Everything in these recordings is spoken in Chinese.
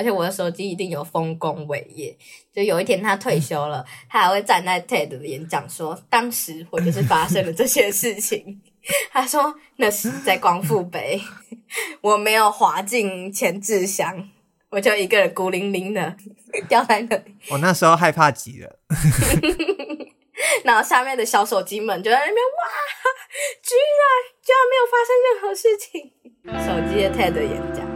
而且我的手机一定有丰功伟业。就有一天他退休了，他还会站在 TED 的演讲说，当时我就是发生了这些事情。他说那是在光复北，我没有滑进前置箱，我就一个人孤零零的掉在那里。我那时候害怕极了。然后下面的小手机们就在那边哇，居然居然没有发生任何事情。手机的 TED 演讲。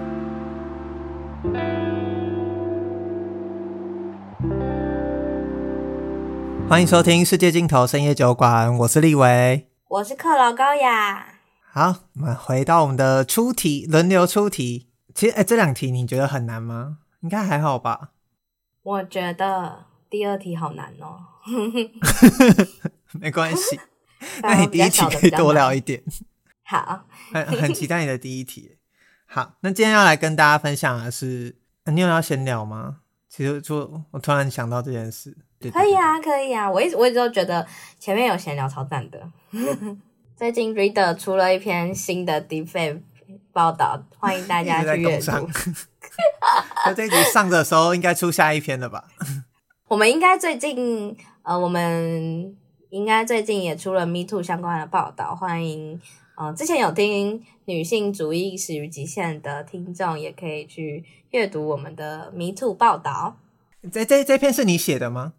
欢迎收听《世界尽头深夜酒馆》，我是立维，我是克劳高雅。好，我们回到我们的出题，轮流出题。其实，哎，这两题你觉得很难吗？应该还好吧？我觉得第二题好难哦。没关系，那你第一题可以多聊一点。好，很很期待你的第一题。好，那今天要来跟大家分享的是，你有要闲聊吗？其实就我突然想到这件事，对对对，可以啊，可以啊。我一直我一直都觉得前面有闲聊超赞的。最近 Reader 出了一篇新的 Deepfake 报道，欢迎大家去阅读。那这一集上的时候，应该出下一篇了吧？我们应该最近。呃，我们应该最近也出了 Me Too 相关的报道，欢迎，呃，之前有听女性主义始于极限的听众，也可以去阅读我们的 Me Too 报道。这这这篇是你写的吗？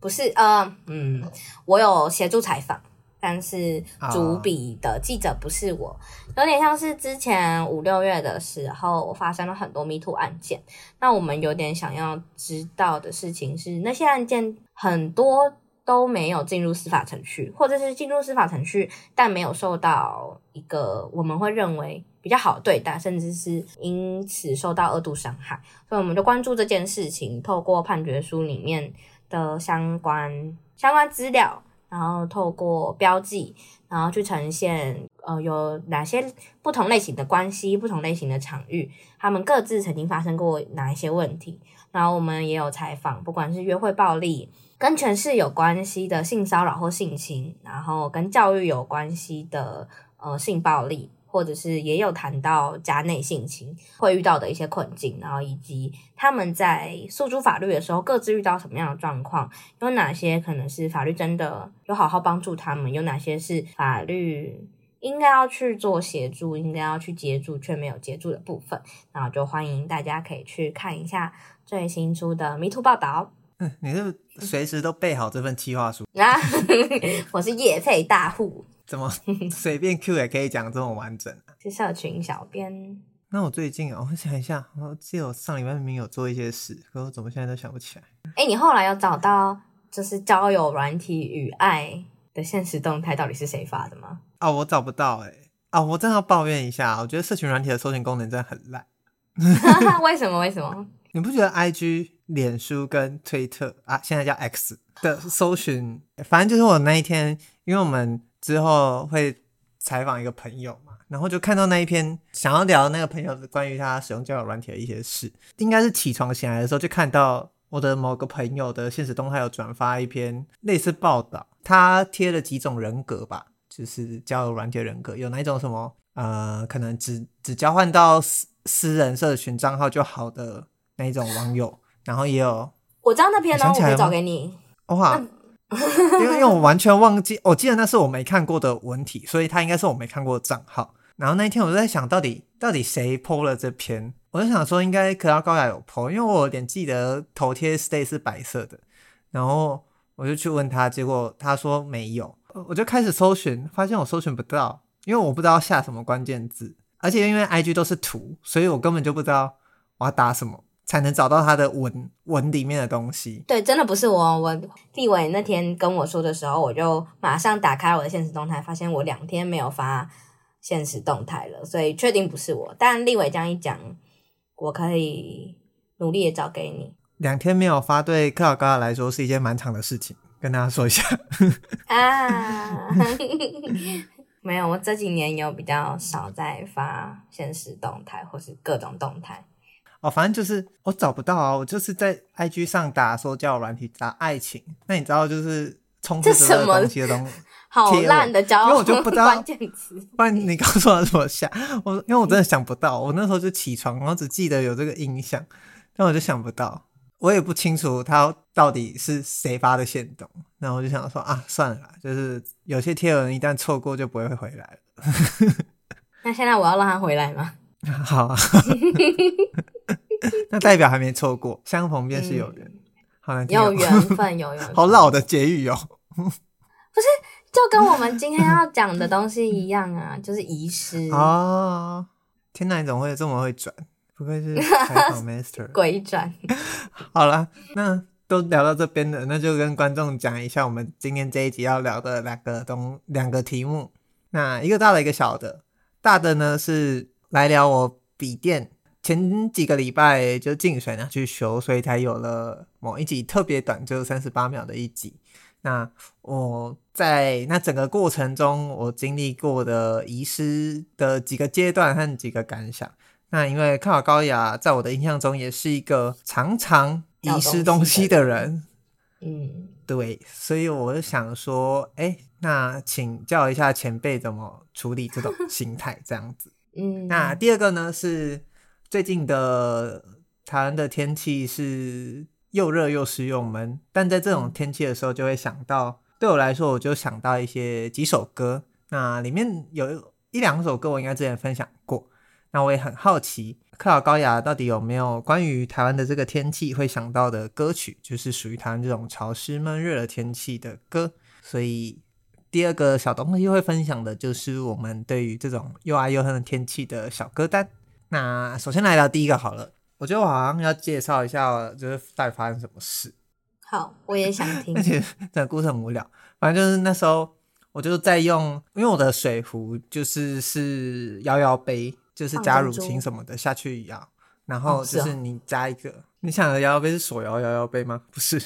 不是，呃，嗯，我有协助采访，但是主笔的记者不是我，有点像是之前五六月的时候发生了很多 Me Too 案件，那我们有点想要知道的事情是那些案件。很多都没有进入司法程序，或者是进入司法程序，但没有受到一个我们会认为比较好的对待，甚至是因此受到二度伤害，所以我们就关注这件事情，透过判决书里面的相关相关资料，然后透过标记，然后去呈现呃有哪些不同类型的关系、不同类型的场域，他们各自曾经发生过哪一些问题，然后我们也有采访，不管是约会暴力。跟权势有关系的性骚扰或性侵，然后跟教育有关系的呃性暴力，或者是也有谈到家内性侵会遇到的一些困境，然后以及他们在诉诸法律的时候各自遇到什么样的状况，有哪些可能是法律真的有好好帮助他们，有哪些是法律应该要去做协助，应该要去接住却没有接住的部分，然后就欢迎大家可以去看一下最新出的 Me Too 报道。嗯，你是随时都备好这份计划书啊？我是叶配大户，怎么 随便 Q 也可以讲这么完整啊？是社群小编。那我最近啊，我想一下，我记得我上礼拜明明有做一些事，可我怎么现在都想不起来？哎、欸，你后来有找到就是交友软体与爱的现实动态到底是谁发的吗？哦，我找不到哎、欸。哦，我真的要抱怨一下，我觉得社群软体的搜寻功能真的很烂。为什么？为什么？你不觉得 IG、脸书跟推特啊，现在叫 X 的搜寻，反正就是我那一天，因为我们之后会采访一个朋友嘛，然后就看到那一篇想要聊那个朋友的关于他使用交友软体的一些事，应该是起床醒来的时候就看到我的某个朋友的现实动态有转发一篇类似报道，他贴了几种人格吧，就是交友软体人格，有哪一种什么呃，可能只只交换到私私人社群账号就好的。那一种网友，然后也有，我知道那篇呢，我可以找给你。哇，因为因为我完全忘记，我记得那是我没看过的文体，所以他应该是我没看过的账号。然后那一天我就在想到底到底谁 po 了这篇，我就想说应该克劳高雅有 po，因为我有点记得头贴 stay 是白色的。然后我就去问他，结果他说没有，我就开始搜寻，发现我搜寻不到，因为我不知道下什么关键字，而且因为 IG 都是图，所以我根本就不知道我要打什么。才能找到他的文文里面的东西。对，真的不是我。我立伟那天跟我说的时候，我就马上打开我的现实动态，发现我两天没有发现实动态了，所以确定不是我。但立伟这样一讲，我可以努力的找给你。两天没有发，对克劳高雅来说是一件蛮长的事情，跟大家说一下。啊，没有，我这几年有比较少在发现实动态，或是各种动态。哦，反正就是我找不到啊，我就是在 IG 上打说交友软体打爱情，那你知道就是充斥着东西的东西，好烂的交友，因为我就不知道关键词。不然你告诉我怎么下，我因为我真的想不到，我那时候就起床，然后只记得有这个印象，但我就想不到，我也不清楚他到底是谁发的线动。然后我就想说啊，算了啦，就是有些贴文一旦错过就不会回来了。那现在我要让他回来吗？好啊，那代表还没错过，相逢便是有缘。嗯、好难听，有缘分，有缘分。好老的结语哦。不是，就跟我们今天要讲的东西一样啊，就是遗失哦。天哪，你怎么会这么会转？不愧是采访 master，鬼转。好了，那都聊到这边了，那就跟观众讲一下我们今天这一集要聊的两个东两个题目。那一个大的，一个小的。大的呢是来聊我笔电前几个礼拜就进水拿去修，所以才有了某一集特别短，就三十八秒的一集。那我在那整个过程中，我经历过的遗失的几个阶段和几个感想。那因为卡瓦高雅在我的印象中也是一个常常遗失东西的人，嗯，对，所以我就想说，哎，那请教一下前辈怎么处理这种心态，这样子。嗯，那第二个呢是最近的台湾的天气是。又热又湿又闷，但在这种天气的时候，就会想到，对我来说，我就想到一些几首歌。那里面有一两首歌，我应该之前分享过。那我也很好奇，克劳高雅到底有没有关于台湾的这个天气会想到的歌曲，就是属于台湾这种潮湿闷热的天气的歌。所以第二个小东西会分享的就是我们对于这种又爱又恨的天气的小歌单。那首先来聊第一个好了。我觉得我好像要介绍一下，就是到底发生什么事。好，我也想听。而且这个故事很无聊，反正就是那时候我就在用，因为我的水壶就是是摇摇杯，就是加乳清什么的下去摇，然后就是你加一个，哦哦、你想的摇摇杯是手摇摇摇杯吗？不是。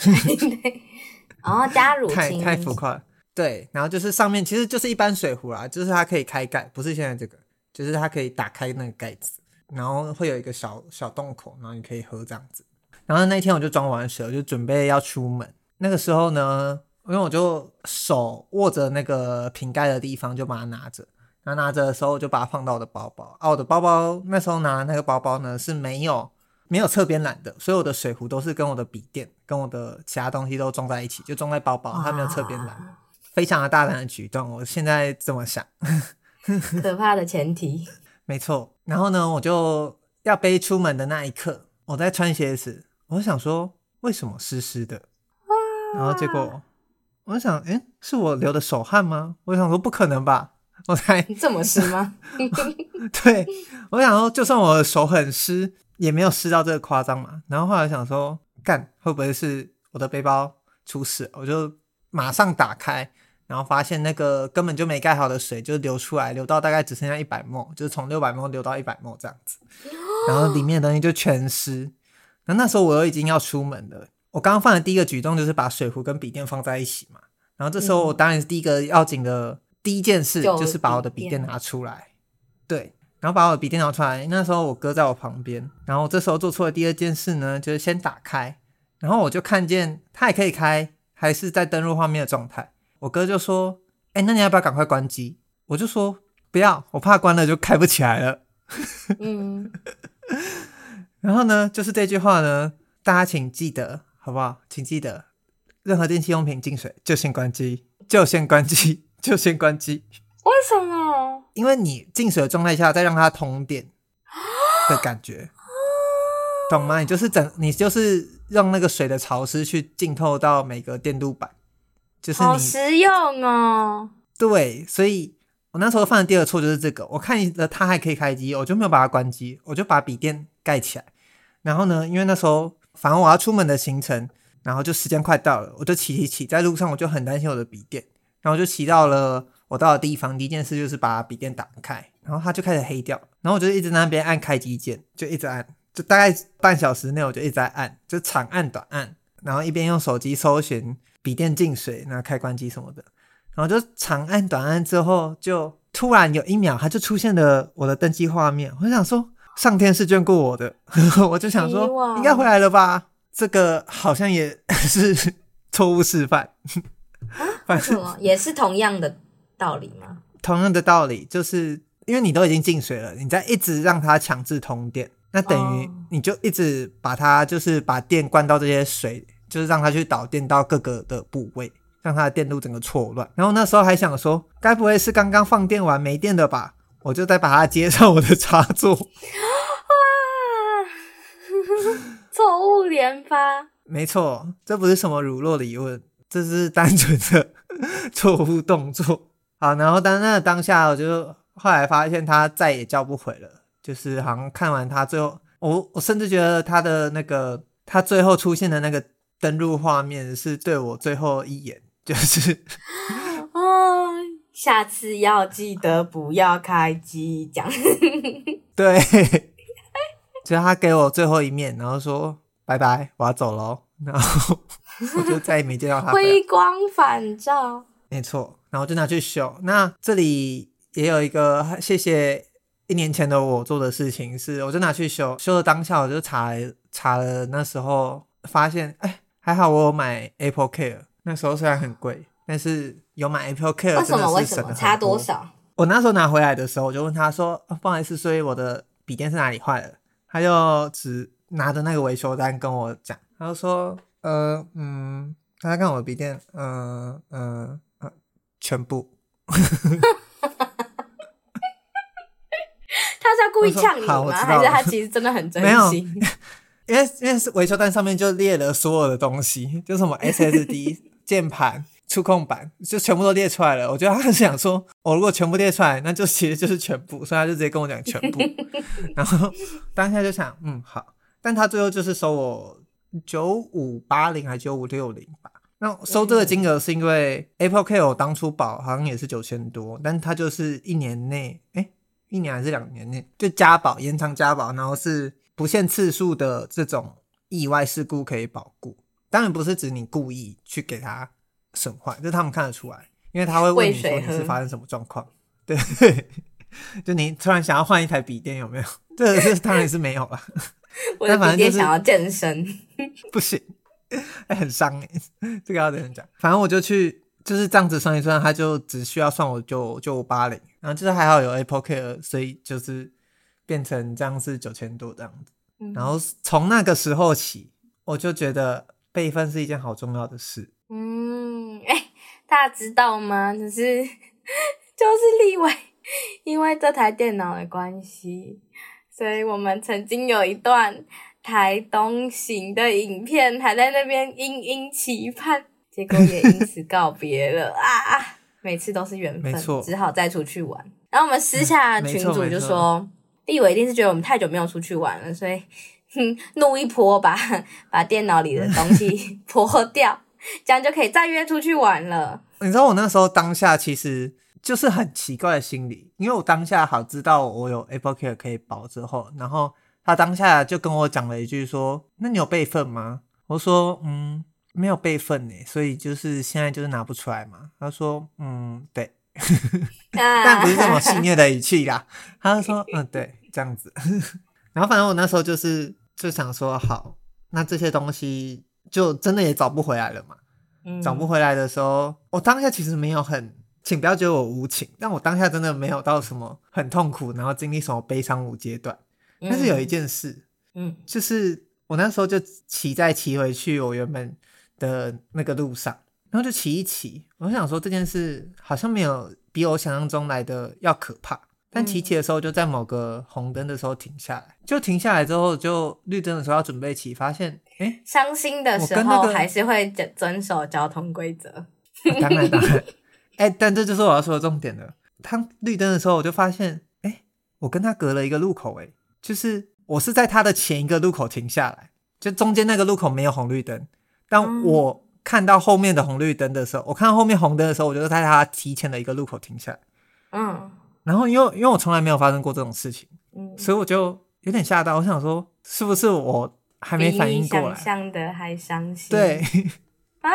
然后加乳清，太太浮夸。对，然后就是上面其实就是一般水壶啦，就是它可以开盖，不是现在这个，就是它可以打开那个盖子。然后会有一个小小洞口，然后你可以喝这样子。然后那天我就装完水，我就准备要出门。那个时候呢，因为我就手握着那个瓶盖的地方，就把它拿着。然后拿着的时候，我就把它放到我的包包。啊，我的包包那时候拿那个包包呢是没有没有侧边栏的，所以我的水壶都是跟我的笔电跟我的其他东西都装在一起，就装在包包，它没有侧边栏。非常的大胆的举动，我现在这么想。可怕的前提。没错，然后呢，我就要背出门的那一刻，我在穿鞋子，我想说为什么湿湿的？然后结果我想，诶，是我流的手汗吗？我想说不可能吧，我才这么湿吗？对，我想说就算我的手很湿，也没有湿到这个夸张嘛。然后后来想说，干会不会是我的背包出事？我就马上打开。然后发现那个根本就没盖好的水就流出来，流到大概只剩下一百 ml，就是从六百 ml 流到一百 ml 这样子，然后里面的东西就全湿。那那时候我又已经要出门了，我刚刚犯的第一个举动就是把水壶跟笔电放在一起嘛。然后这时候我当然是第一个要紧的第一件事就是把我的笔电拿出来，对，然后把我的笔电拿出来。那时候我哥在我旁边，然后这时候做错的第二件事呢，就是先打开，然后我就看见它也可以开，还是在登录画面的状态。我哥就说：“哎、欸，那你要不要赶快关机？”我就说：“不要，我怕关了就开不起来了。”嗯，然后呢，就是这句话呢，大家请记得好不好？请记得，任何电器用品进水就先关机，就先关机，就先关机。为什么？因为你进水的状态下再让它通电的感觉，懂吗？你就是整，你就是让那个水的潮湿去浸透到每个电路板。就是好实用哦！对，所以我那时候犯的第二个错就是这个。我看了它还可以开机，我就没有把它关机，我就把笔电盖起来。然后呢，因为那时候反正我要出门的行程，然后就时间快到了，我就骑骑骑，在路上我就很担心我的笔电，然后就骑到了我到的地方，第一件事就是把笔电打开，然后它就开始黑掉，然后我就一直在那边按开机键，就一直按，就大概半小时内我就一直在按，就长按短按，然后一边用手机搜寻。笔电进水，那开关机什么的，然后就长按短按之后，就突然有一秒，它就出现了我的登机画面。我就想说，上天是眷顾我的，我就想说，应该回来了吧？这个好像也 是错误示范。反正也是同样的道理吗？同样的道理，就是因为你都已经进水了，你再一直让它强制通电，那等于你就一直把它就是把电灌到这些水，就是让它去导电到各个的部位，让它的电路整个错乱。然后那时候还想说，该不会是刚刚放电完没电的吧？我就再把它接上我的插座。哇，错误连发。没错，这不是什么乳酪理论，这是单纯的错误动作。好，然后当那当下，我就后来发现他再也叫不回了。就是好像看完他最后，我我甚至觉得他的那个他最后出现的那个登录画面是对我最后一眼，就是 哦，下次要记得不要开机，这样对，就是他给我最后一面，然后说拜拜，我要走喽，然后我就再也没见到他。回 光返照，没错，然后就拿去修。那这里也有一个谢谢。一年前的我做的事情是，我就拿去修，修的当下我就查查了，那时候发现，哎，还好我有买 Apple Care，那时候虽然很贵，但是有买 Apple Care。为什么？为什么？差多少？我那时候拿回来的时候，我就问他说，哦，不好意思，所以我的笔电是哪里坏了？他就只拿着那个维修单跟我讲，他就说，呃，嗯，他看我的笔电，嗯嗯嗯，全部。他是要故意呛你吗？还是他其实真的很 真心？因为因为是维修单上面就列了所有的东西，就什么 SSD 键盘、触控板，就全部都列出来了。我觉得他是想说，我如果全部列出来，那就其实就是全部，所以他就直接跟我讲全部。然后当下就想，嗯，好。但他最后就是收我九五八零还是九五六零吧？那收这个金额是因为 Apple Care 我当初保好像也是九千多，但他就是一年内，哎。一年还是两年内就加保延长加保，然后是不限次数的这种意外事故可以保固。当然不是指你故意去给他损坏，就是他们看得出来，因为他会问你说你是发生什么状况。对，就你突然想要换一台笔电有没有？这个是当然是没有了。我的笔电想要健身，不行，欸、很伤哎。这个要等人讲。反正我就去就是这样子算一算，他就只需要算我就就八零。然后就是还好有 Apple Care，所以就是变成这样是九千多这样子。嗯、然后从那个时候起，我就觉得备份是一件好重要的事。嗯，哎、欸，大家知道吗？就是 就是立伟，因为这台电脑的关系，所以我们曾经有一段台东行的影片，还在那边殷殷期盼，结果也因此告别了 啊。每次都是缘分，只好再出去玩。然后我们私下群主就说，立幃一定是觉得我们太久没有出去玩了，所以哼，怒一波把 把电脑里的东西 泼掉，这样就可以再约出去玩了。你知道我那时候当下其实就是很奇怪的心理，因为我当下好知道我有 Apple Care 可以保之后，然后他当下就跟我讲了一句说：“那你有备份吗？”我说：“嗯。”没有备份呢，所以就是现在就是拿不出来嘛。他说：“嗯，对，但不是这么戏谑的语气啦。”他就说：“嗯，对，这样子。”然后反正我那时候就是就想说：“好，那这些东西就真的也找不回来了嘛。嗯”找不回来的时候，我当下其实没有很，请不要觉得我无情，但我当下真的没有到什么很痛苦，然后经历什么悲伤五阶段。但是有一件事，嗯，就是我那时候就骑在骑回去，我原本。的那个路上，然后就骑一骑，我想说这件事好像没有比我想象中来的要可怕。但骑骑的时候，就在某个红灯的时候停下来，就停下来之后，就绿灯的时候要准备骑，发现哎，伤心的时候还是会遵守交通规则。当然当 然，哎，但这就是我要说的重点了。他绿灯的时候，我就发现，哎，我跟他隔了一个路口，哎，就是我是在他的前一个路口停下来，就中间那个路口没有红绿灯。但我看到后面的红绿灯的时候，我看到后面红灯的时候，我就在他提前的一个路口停下来。嗯，然后因为因为我从来没有发生过这种事情，嗯，所以我就有点吓到。我想说，是不是我还没反应过来？想象的还伤心。对啊，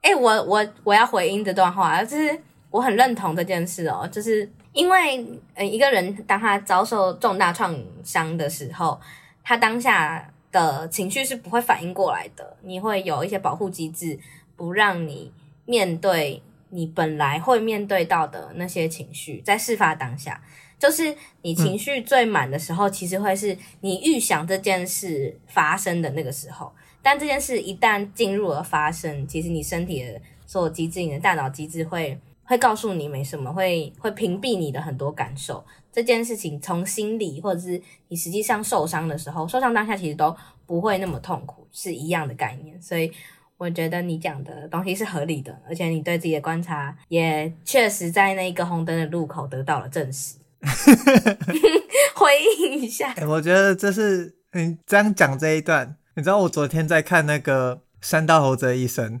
哎、欸，我我我要回应这段话，就是我很认同这件事哦，就是因为嗯一个人当他遭受重大创伤的时候，他当下。的情绪是不会反应过来的，你会有一些保护机制，不让你面对你本来会面对到的那些情绪，在事发当下。就是你情绪最满的时候，其实会是你预想这件事发生的那个时候。但这件事一旦进入了发生，其实你身体的所有机制，你的大脑机制会会告诉你没什么，会会屏蔽你的很多感受。这件事情从心理或者是你实际上受伤的时候，受伤当下其实都不会那么痛苦，是一样的概念。所以我觉得你讲的东西是合理的，而且你对自己的观察也确实在那个红灯的路口得到了证实。回应一下，欸，我觉得这是你这样讲这一段，你知道我昨天在看那个《山道猴子的一生》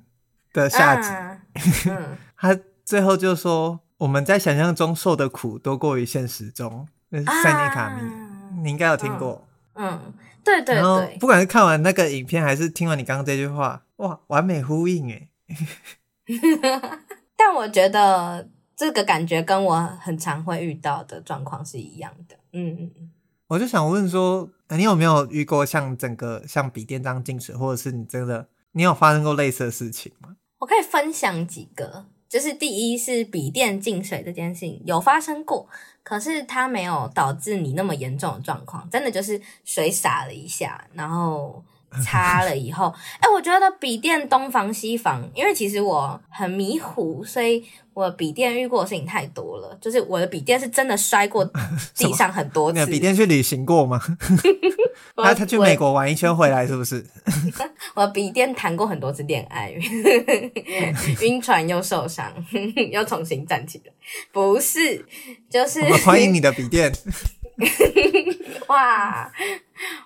的下集，啊嗯、他最后就说我们在想象中受的苦多过于现实中，那是塞内卡米，啊、你应该有听过嗯。嗯，对对对，不管是看完那个影片，还是听完你刚刚这句话，哇，完美呼应哎。但我觉得。这个感觉跟我很常会遇到的状况是一样的，嗯嗯嗯。我就想问说，你有没有遇过像整个像笔电这样进水，或者是你真的你有发生过类似的事情吗？我可以分享几个，就是第一是笔电进水这件事情有发生过，可是它没有导致你那么严重的状况，真的就是水洒了一下，然后。擦了以后，哎、欸，我觉得笔电东防西防，因为其实我很迷糊，所以我笔电遇过的事情太多了。就是我的笔电是真的摔过 地上很多次。你的笔电去旅行过吗？他他去美国玩一圈回来是不是？我的笔电谈过很多次恋爱，晕船又受伤，又重新站起来。不是，就是我欢迎你的笔电。哇！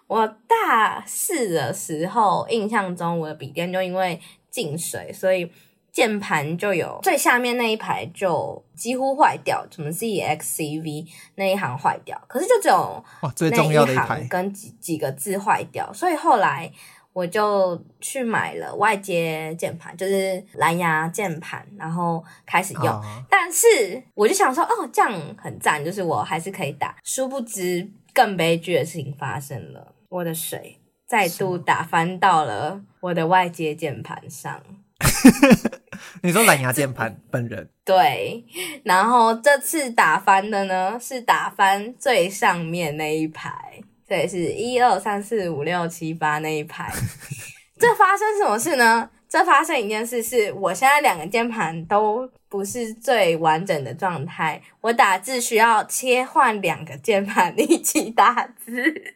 我大四的时候，印象中我的笔电就因为进水，所以键盘就有最下面那一排就几乎坏掉，什么 ZXCV 那一行坏掉，可是就只有最重要的一排跟几几个字坏掉，所以后来我就去买了外接键盘，就是蓝牙键盘，然后开始用。哦、但是我就想说，哦，这样很赞，就是我还是可以打。殊不知，更悲剧的事情发生了。我的水再度打翻到了我的外接键盘上。你说蓝牙键盘本人？对，然后这次打翻的呢，是打翻最上面那一排，对，是一二三四五六七八那一排。这发生什么事呢？这发生一件事是，我现在两个键盘都不是最完整的状态，我打字需要切换两个键盘一起打字。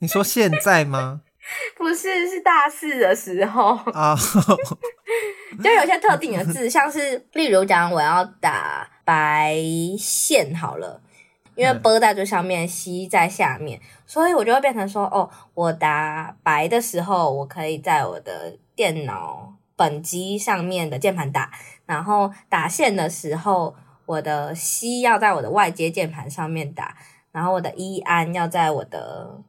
你说现在吗？不是，是大四的时候啊，oh. 就有些特定的字，像是例如讲我要打白线好了，因为波在最上面，C 在下面，所以我就会变成说，哦，我打白的时候，我可以在我的电脑本机上面的键盘打，然后打线的时候，我的 C 要在我的外接键盘上面打，然后我的一安要在我的。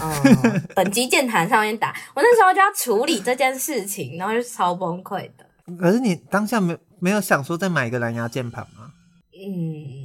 嗯，本机键盘上面打，我那时候就要处理这件事情，然后就超崩溃的。可是你当下没没有想说再买一个蓝牙键盘吗？嗯，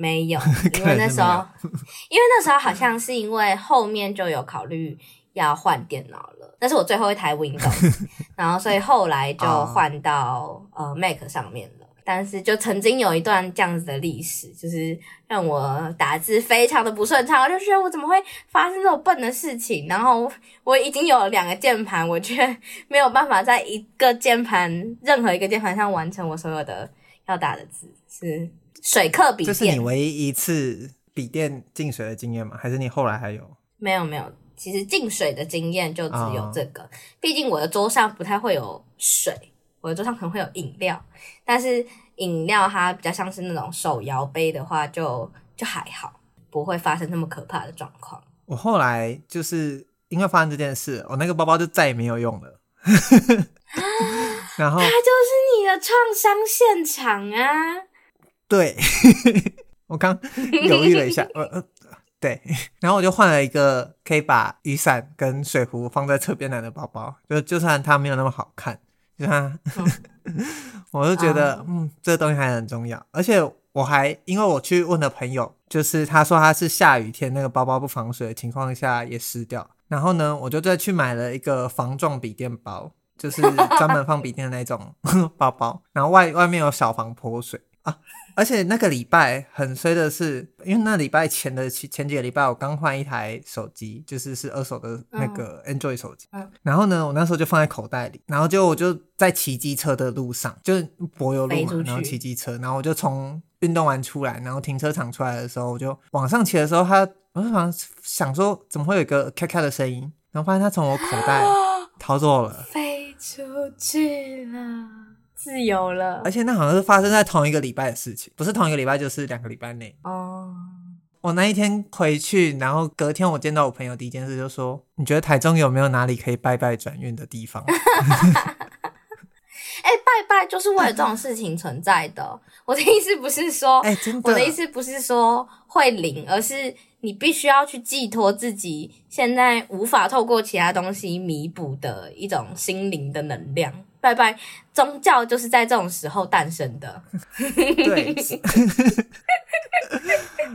没有，因为那时候，因为那时候好像是因为后面就有考虑要换电脑了，那是我最后一台 Windows，然后所以后来就换到、哦、呃 Mac 上面了。但是就曾经有一段这样子的历史，就是让我打字非常的不顺畅，我就觉得我怎么会发生这种笨的事情？然后我已经有了两个键盘，我却没有办法在一个键盘任何一个键盘上完成我所有的要打的字，是水课笔电。这是你唯一一次笔电进水的经验吗？还是你后来还有？没有没有，其实进水的经验就只有这个。哦、毕竟我的桌上不太会有水。我的桌上可能会有饮料，但是饮料它比较像是那种手摇杯的话就，就就还好，不会发生那么可怕的状况。我后来就是因为发生这件事，我那个包包就再也没有用了。然后它就是你的创伤现场啊！对，我刚犹豫了一下，呃呃，对，然后我就换了一个可以把雨伞跟水壶放在侧边来的包包，就就算它没有那么好看。对啊，我就觉得，嗯，这个东西还很重要。而且我还因为我去问了朋友，就是他说他是下雨天那个包包不防水的情况下也湿掉。然后呢，我就再去买了一个防撞笔电包，就是专门放笔电的那种包包。然后外外面有小防泼水，啊。而且那个礼拜很衰的是，因为那礼拜前的前前几个礼拜，我刚换一台手机，就是是二手的那个 Android 手机。嗯。然后呢，我那时候就放在口袋里，然后就我就在骑机车的路上，就是柏油路嘛，然后骑机车，然后我就从运动完出来，然后停车场出来的时候，我就往上骑的时候，他我就想想说，怎么会有一个咔咔的声音？然后发现他从我口袋逃走了，飞出去了。自由了，而且那好像是发生在同一个礼拜的事情，不是同一个礼拜，就是两个礼拜内。哦，我那一天回去，然后隔天我见到我朋友，第一件事就说：“你觉得台中有没有哪里可以拜拜转运的地方？” 哎、欸，拜拜就是为了这种事情存在的。我的意思不是说，哎、欸，真的，我的意思不是说会灵，而是你必须要去寄托自己现在无法透过其他东西弥补的一种心灵的能量。拜拜，宗教就是在这种时候诞生的。对，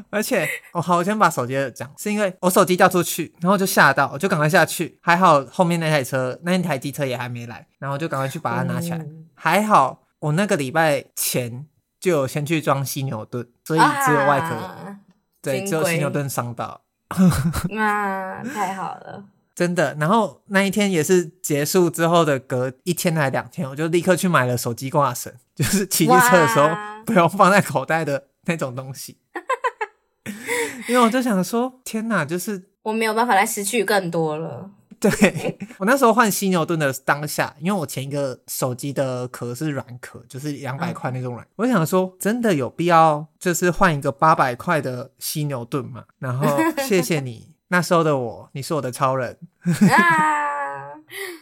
而且我好，我先把手机讲，是因为我手机掉出去，然后就吓到，我就赶快下去。还好后面那台车，那一台机车也还没来，然后就赶快去把它拿起来。嗯、还好我那个礼拜前就有先去装犀牛盾，所以只有外壳，啊、对，只有犀牛盾伤到。啊，太好了。真的，然后那一天也是结束之后的隔一天还两天，我就立刻去买了手机挂绳，就是骑机车的时候不用放在口袋的那种东西。因为我就想说，天哪，就是我没有办法再失去更多了。对，我那时候换犀牛盾的当下，因为我前一个手机的壳是软壳，就是两百块那种软，嗯、我想说，真的有必要就是换一个八百块的犀牛盾嘛？然后谢谢你。那时候的我，你是我的超人 啊！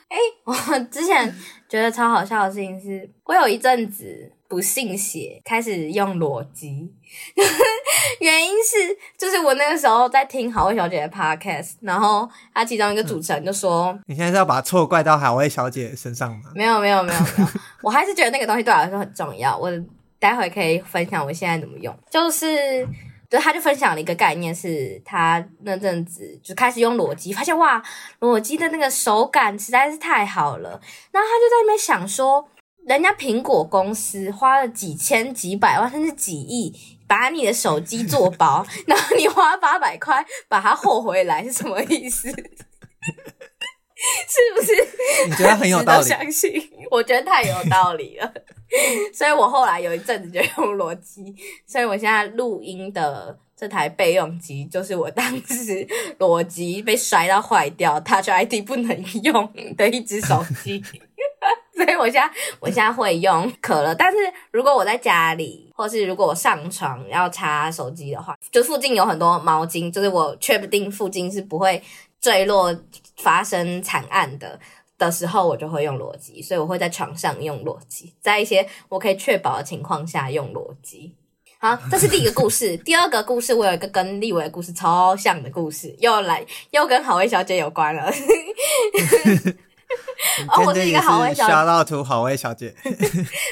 哎、欸，我之前觉得超好笑的事情是，我有一阵子不信邪，开始用裸机。原因是，就是我那个时候在听好味小姐的 podcast，然后他其中一个主持人就说：“嗯、你现在是要把错怪到好味小姐身上吗？”没有，没有，没有，没有。我还是觉得那个东西对我来说很重要。我待会可以分享我现在怎么用，就是。所以他就分享了一个概念，是他那阵子就开始用裸机，发现哇，裸机的那个手感实在是太好了。然后他就在那边想说，人家苹果公司花了几千、几百万甚至几亿，把你的手机做薄，然后你花八百块把它厚回来，是什么意思？是不是？你觉得很有道理？相信，我觉得太有道理了。所以我后来有一阵子就用裸机，所以我现在录音的这台备用机就是我当时裸机被摔到坏掉，Touch ID 不能用的一只手机。所以我现在我现在会用可乐，但是如果我在家里，或是如果我上床要插手机的话，就附近有很多毛巾，就是我确定附近是不会坠落发生惨案的。的时候我就会用裸机，所以我会在床上用裸机，在一些我可以确保的情况下用裸机。好，这是第一个故事。第二个故事，我有一个跟立伟的故事超像的故事，又来又跟好味小姐有关了。哦，我是一个好味小姐。Shout out to 好味小姐。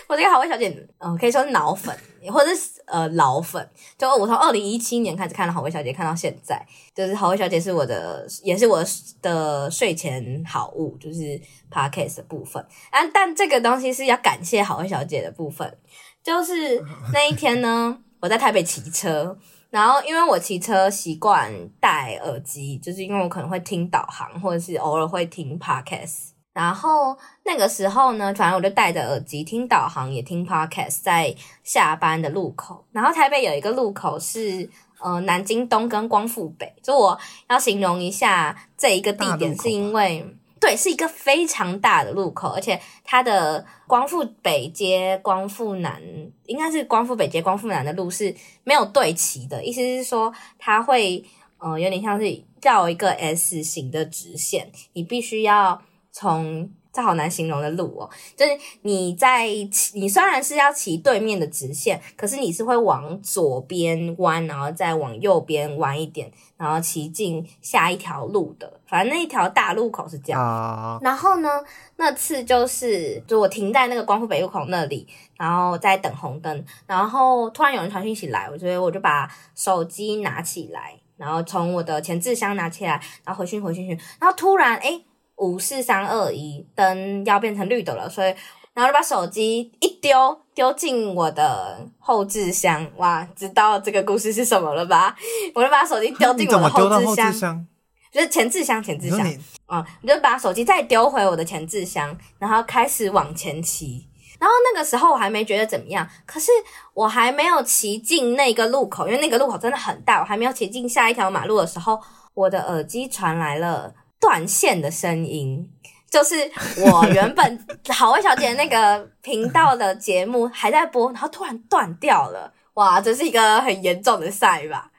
我这个好味小姐，嗯、呃，可以说是脑粉，或者是呃老粉。就我从二零一七年开始看了好味小姐，看到现在，就是好味小姐是我的，也是我的睡前好物，就是 podcast 的部分。啊，但这个东西是要感谢好味小姐的部分，就是 那一天呢，我在台北骑车，然后因为我骑车习惯戴耳机，就是因为我可能会听导航，或者是偶尔会听 podcast。然后那个时候呢，反正我就戴着耳机听导航，也听 podcast，在下班的路口。然后台北有一个路口是呃南京东跟光复北，就我要形容一下这一个地点，是因为对，是一个非常大的路口，而且它的光复北街、光复南应该是光复北街、光复南的路是没有对齐的，意思是说它会呃有点像是绕一个 S 型的直线，你必须要。从这好难形容的路哦，就是你在，你虽然是要骑对面的直线，可是你是会往左边弯，然后再往右边弯一点，然后骑进下一条路的。反正那一条大路口是这样。Uh... 然后呢，那次就是就我停在那个光复北路口那里，然后在等红灯，然后突然有人传讯息来，我觉得我就把手机拿起来，然后从我的前置箱拿起来，然后回讯回讯讯，然后突然哎五四三二一，灯要变成绿的了，所以然后就把手机一丢，丢进我的后置箱。哇，知道这个故事是什么了吧？我就把手机丢进我的后置箱，箱就是前置箱，前置箱。嗯，我就把手机再丢回我的前置箱，然后开始往前骑。然后那个时候我还没觉得怎么样，可是我还没有骑进那个路口，因为那个路口真的很大。我还没有骑进下一条马路的时候，我的耳机传来了断线的声音。就是我原本好味小姐那个频道的节目还在播，然后突然断掉了，哇，这是一个很严重的赛吧？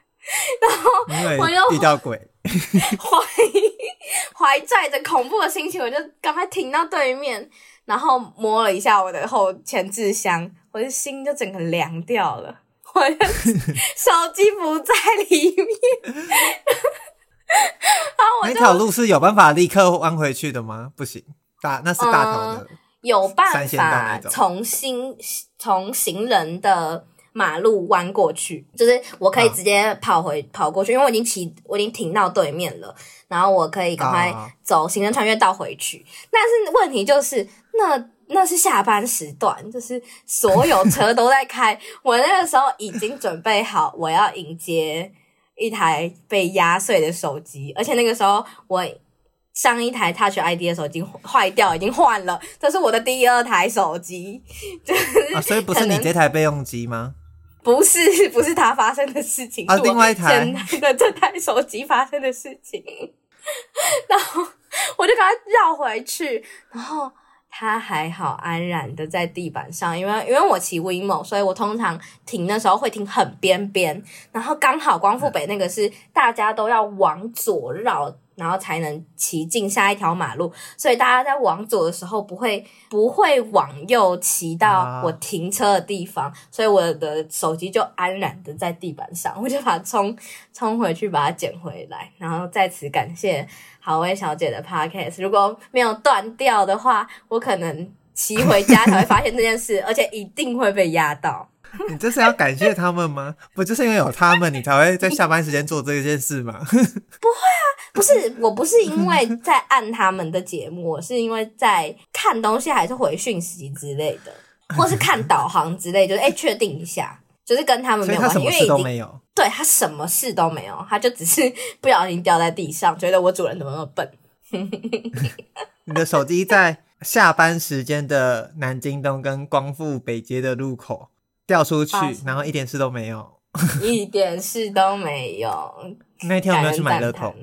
然后我又遇到鬼，怀怀揣着恐怖的心情，我就赶快停到对面，然后摸了一下我的后前置箱，我的心就整个凉掉了，我的 手机不在里面。那条路是有办法立刻弯回去的吗？不行，大那是大头的、嗯，有办法从新从行人的马路弯过去，就是我可以直接跑回、啊、跑过去，因为我已经骑，我已经停到对面了，然后我可以赶快走行人穿越道回去。啊、但是问题就是，那那是下班时段，就是所有车都在开，我那个时候已经准备好，我要迎接。一台被压碎的手机，而且那个时候我上一台 Touch ID 的手机坏掉，已经换了，这是我的第二台手机，就是、啊，所以不是你这台备用机吗？不是，不是它发生的事情，啊，另外一台的这台手机发生的事情，然后我就赶快绕回去，然后。他还好安然的在地板上，因为因为我骑 WeMo，所以我通常停的时候会停很边边，然后刚好光复北那个是大家都要往左绕，然后才能骑进下一条马路，所以大家在往左的时候不会不会往右骑到我停车的地方，啊、所以我的手机就安然的在地板上，我就把它冲冲回去把它捡回来，然后在此感谢好味小姐的 Podcast，如果没有断掉的话，我可能骑回家才会发现这件事，而且一定会被压到。你这是要感谢他们吗？不就是因为有他们，你才会在下班时间做这件事吗？不会啊，不是，我不是因为在按他们的节目，我是因为在看东西，还是回讯息之类的，或是看导航之类，就是哎，确定一下，就是跟他们没有关系，因为什么事都没有。对，他什么事都没有，他就只是 不小心掉在地上，觉得我主人怎么那么笨。你的手机在下班时间的南京东跟光复北街的路口。掉出去，然后一点事都没有，一点事都没有。那天我没有去买乐透。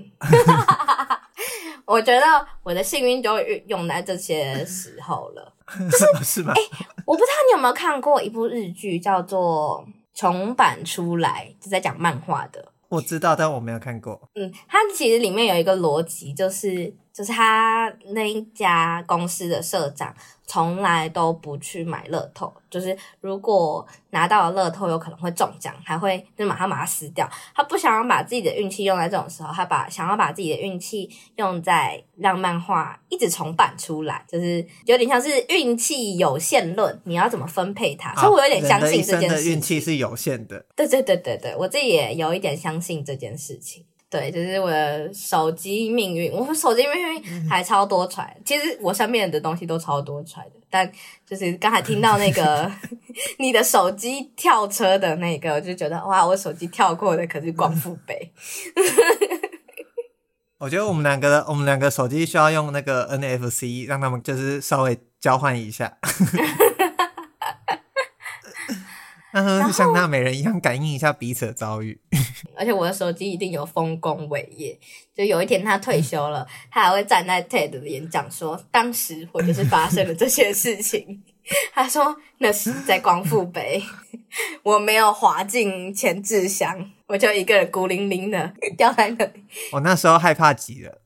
我觉得我的幸运就用在这些时候了，就是是吗？哎、欸，我不知道你有没有看过一部日剧，叫做《重版出来》，就在讲漫画的。我知道，但我没有看过。嗯，它其实里面有一个逻辑，就是就是他那一家公司的社长。从来都不去买乐透，就是如果拿到了乐透，有可能会中奖，还会就马上把它撕掉。他不想要把自己的运气用在这种时候，他把想要把自己的运气用在让漫画一直重版出来，就是有点像是运气有限论，你要怎么分配它？所以我有点相信这件事。运气是有限的。对对对对对，我自己也有一点相信这件事情。对，就是我的手机命运。我手机命运还超多舛，其实我身边的东西都超多舛的。但就是刚才听到那个 你的手机跳车的那个，我就觉得哇，我手机跳过的可是光复杯。我觉得我们两个，我们两个手机需要用那个 NFC，让他们就是稍微交换一下。像纳美人一样感应一下彼此的遭遇，而且我的手机一定有丰功伟业。就有一天他退休了，他还会站在 TED 的演讲说，当时我就是发生了这些事情。他说那是在光复北，我没有滑进前志祥，我就一个人孤零零的 掉在那里。我那时候害怕极了，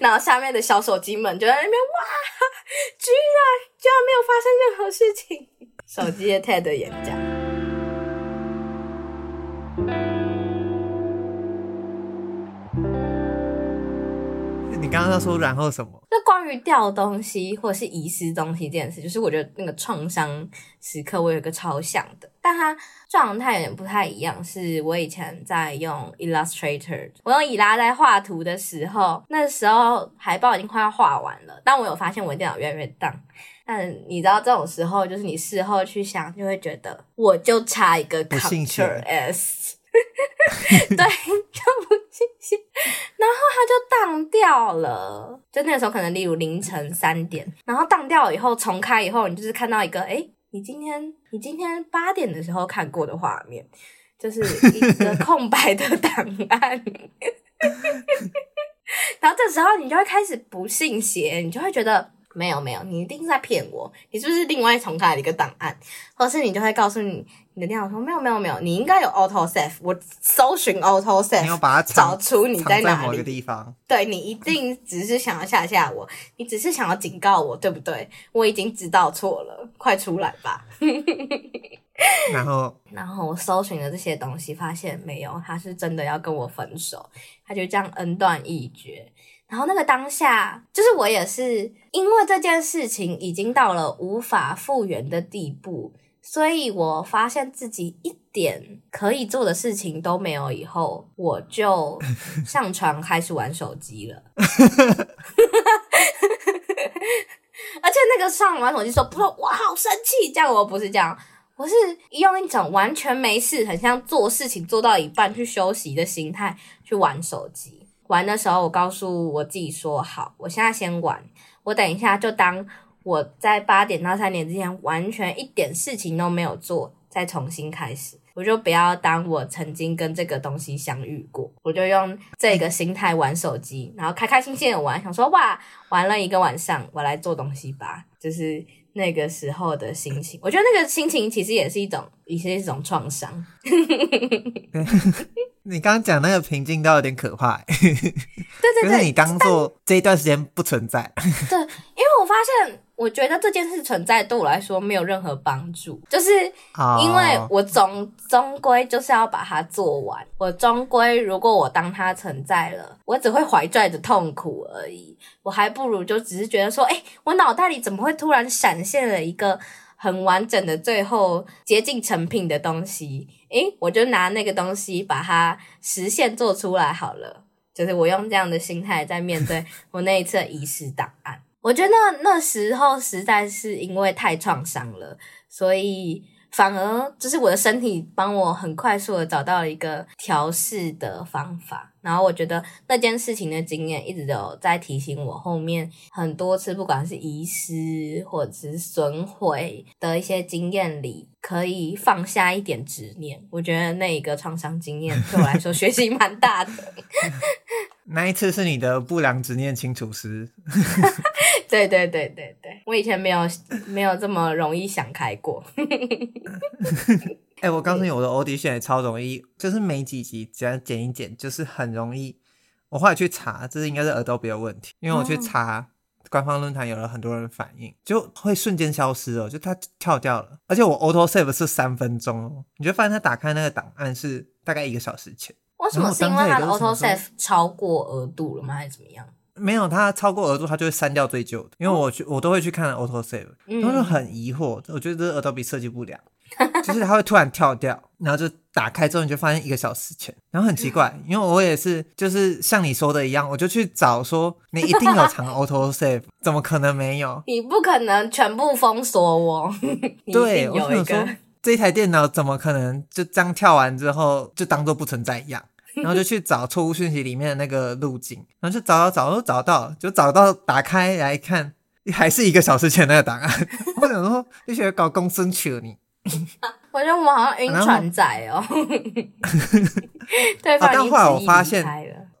然后下面的小手机们就在那边哇，居然居然没有发生任何事情。手机的 TED 演讲，你刚刚要说然后什么？就关于掉东西或者是遗失东西这件事，就是我觉得那个创伤时刻，我有一个超像的，但它状态有点不太一样。是我以前在用 Illustrator，我用以拉在画图的时候，那时候海报已经快要画完了，但我有发现我的电脑越来越当。但你知道这种时候，就是你事后去想，就会觉得我就差一个 Ctrl S，对，就不信邪，然后它就当掉了。就那个时候，可能例如凌晨三点，然后当掉了以后重开以后，你就是看到一个，哎，你今天你今天八点的时候看过的画面，就是一个 空白的档案。然后这时候你就会开始不信邪，你就会觉得。没有没有，你一定是在骗我。你是不是另外重开了一个档案？或是你就会告诉你你的电脑说没有没有没有，你应该有 auto save。我搜寻 auto save，你要把它找出你在哪里。在某个地方。对，你一定只是想要吓吓我，你只是想要警告我，对不对？我已经知道错了，快出来吧。然后，然后我搜寻了这些东西，发现没有，他是真的要跟我分手，他就这样恩断义绝。然后那个当下，就是我也是因为这件事情已经到了无法复原的地步，所以我发现自己一点可以做的事情都没有。以后我就 上床开始玩手机了，而且那个上玩手机说不是我好生气，这样我不是这样，我是用一种完全没事，很像做事情做到一半去休息的心态去玩手机。玩的时候，我告诉我自己说：“好，我现在先玩，我等一下就当我在八点到三点之前完全一点事情都没有做，再重新开始。我就不要当我曾经跟这个东西相遇过，我就用这个心态玩手机，然后开开心心的玩，想说哇，玩了一个晚上，我来做东西吧，就是那个时候的心情。我觉得那个心情其实也是一种，也是一种创伤。”你刚刚讲那个平静都有点可怕，对对对，就是你当做这一段时间不存在。对，因为我发现，我觉得这件事存在对我来说没有任何帮助，就是因为我总终归就是要把它做完。我终归如果我当它存在了，我只会怀拽着痛苦而已。我还不如就只是觉得说，哎，我脑袋里怎么会突然闪现了一个很完整的最后接近成品的东西？诶，我就拿那个东西把它实现做出来好了。就是我用这样的心态在面对我那一次的遗失档案。我觉得那时候实在是因为太创伤了，所以。反而就是我的身体帮我很快速的找到了一个调试的方法，然后我觉得那件事情的经验一直都在提醒我，后面很多次不管是遗失或者是损毁的一些经验里，可以放下一点执念。我觉得那一个创伤经验对我来说学习蛮大的。那一次是你的不良执念清除师。对对对对对，我以前没有没有这么容易想开过。哎、欸，我告诉你，我的 audition 也超容易，就是没几集只要剪一剪，就是很容易。我后来去查，这是应该是 Adobe 的问题，因为我去查官方论坛，有了很多人反应，就会瞬间消失了，就它跳掉了。而且我 auto save 是三分钟哦，你就发现它打开那个档案是大概一个小时前。为什么？是因为它的 auto save 超过额度了吗？还是怎么样？没有，它超过额度，它就会删掉最旧的。因为我去，我都会去看 auto save，然后就很疑惑，我觉得这是 Adobe 设计不良，就是它会突然跳掉，然后就打开之后你就发现一个小时前，然后很奇怪，因为我也是，就是像你说的一样，我就去找说你一定有藏 auto save，怎么可能没有？你不可能全部封锁我，对，我想说这台电脑怎么可能就这样跳完之后就当做不存在一样？然后就去找错误讯息里面的那个路径，然后就找找找都找到，就找到打开来看，还是一个小时前那个档案。我想说，你喜欢搞公孙球你？我觉得我们好像晕船仔哦。对，但后来我发现，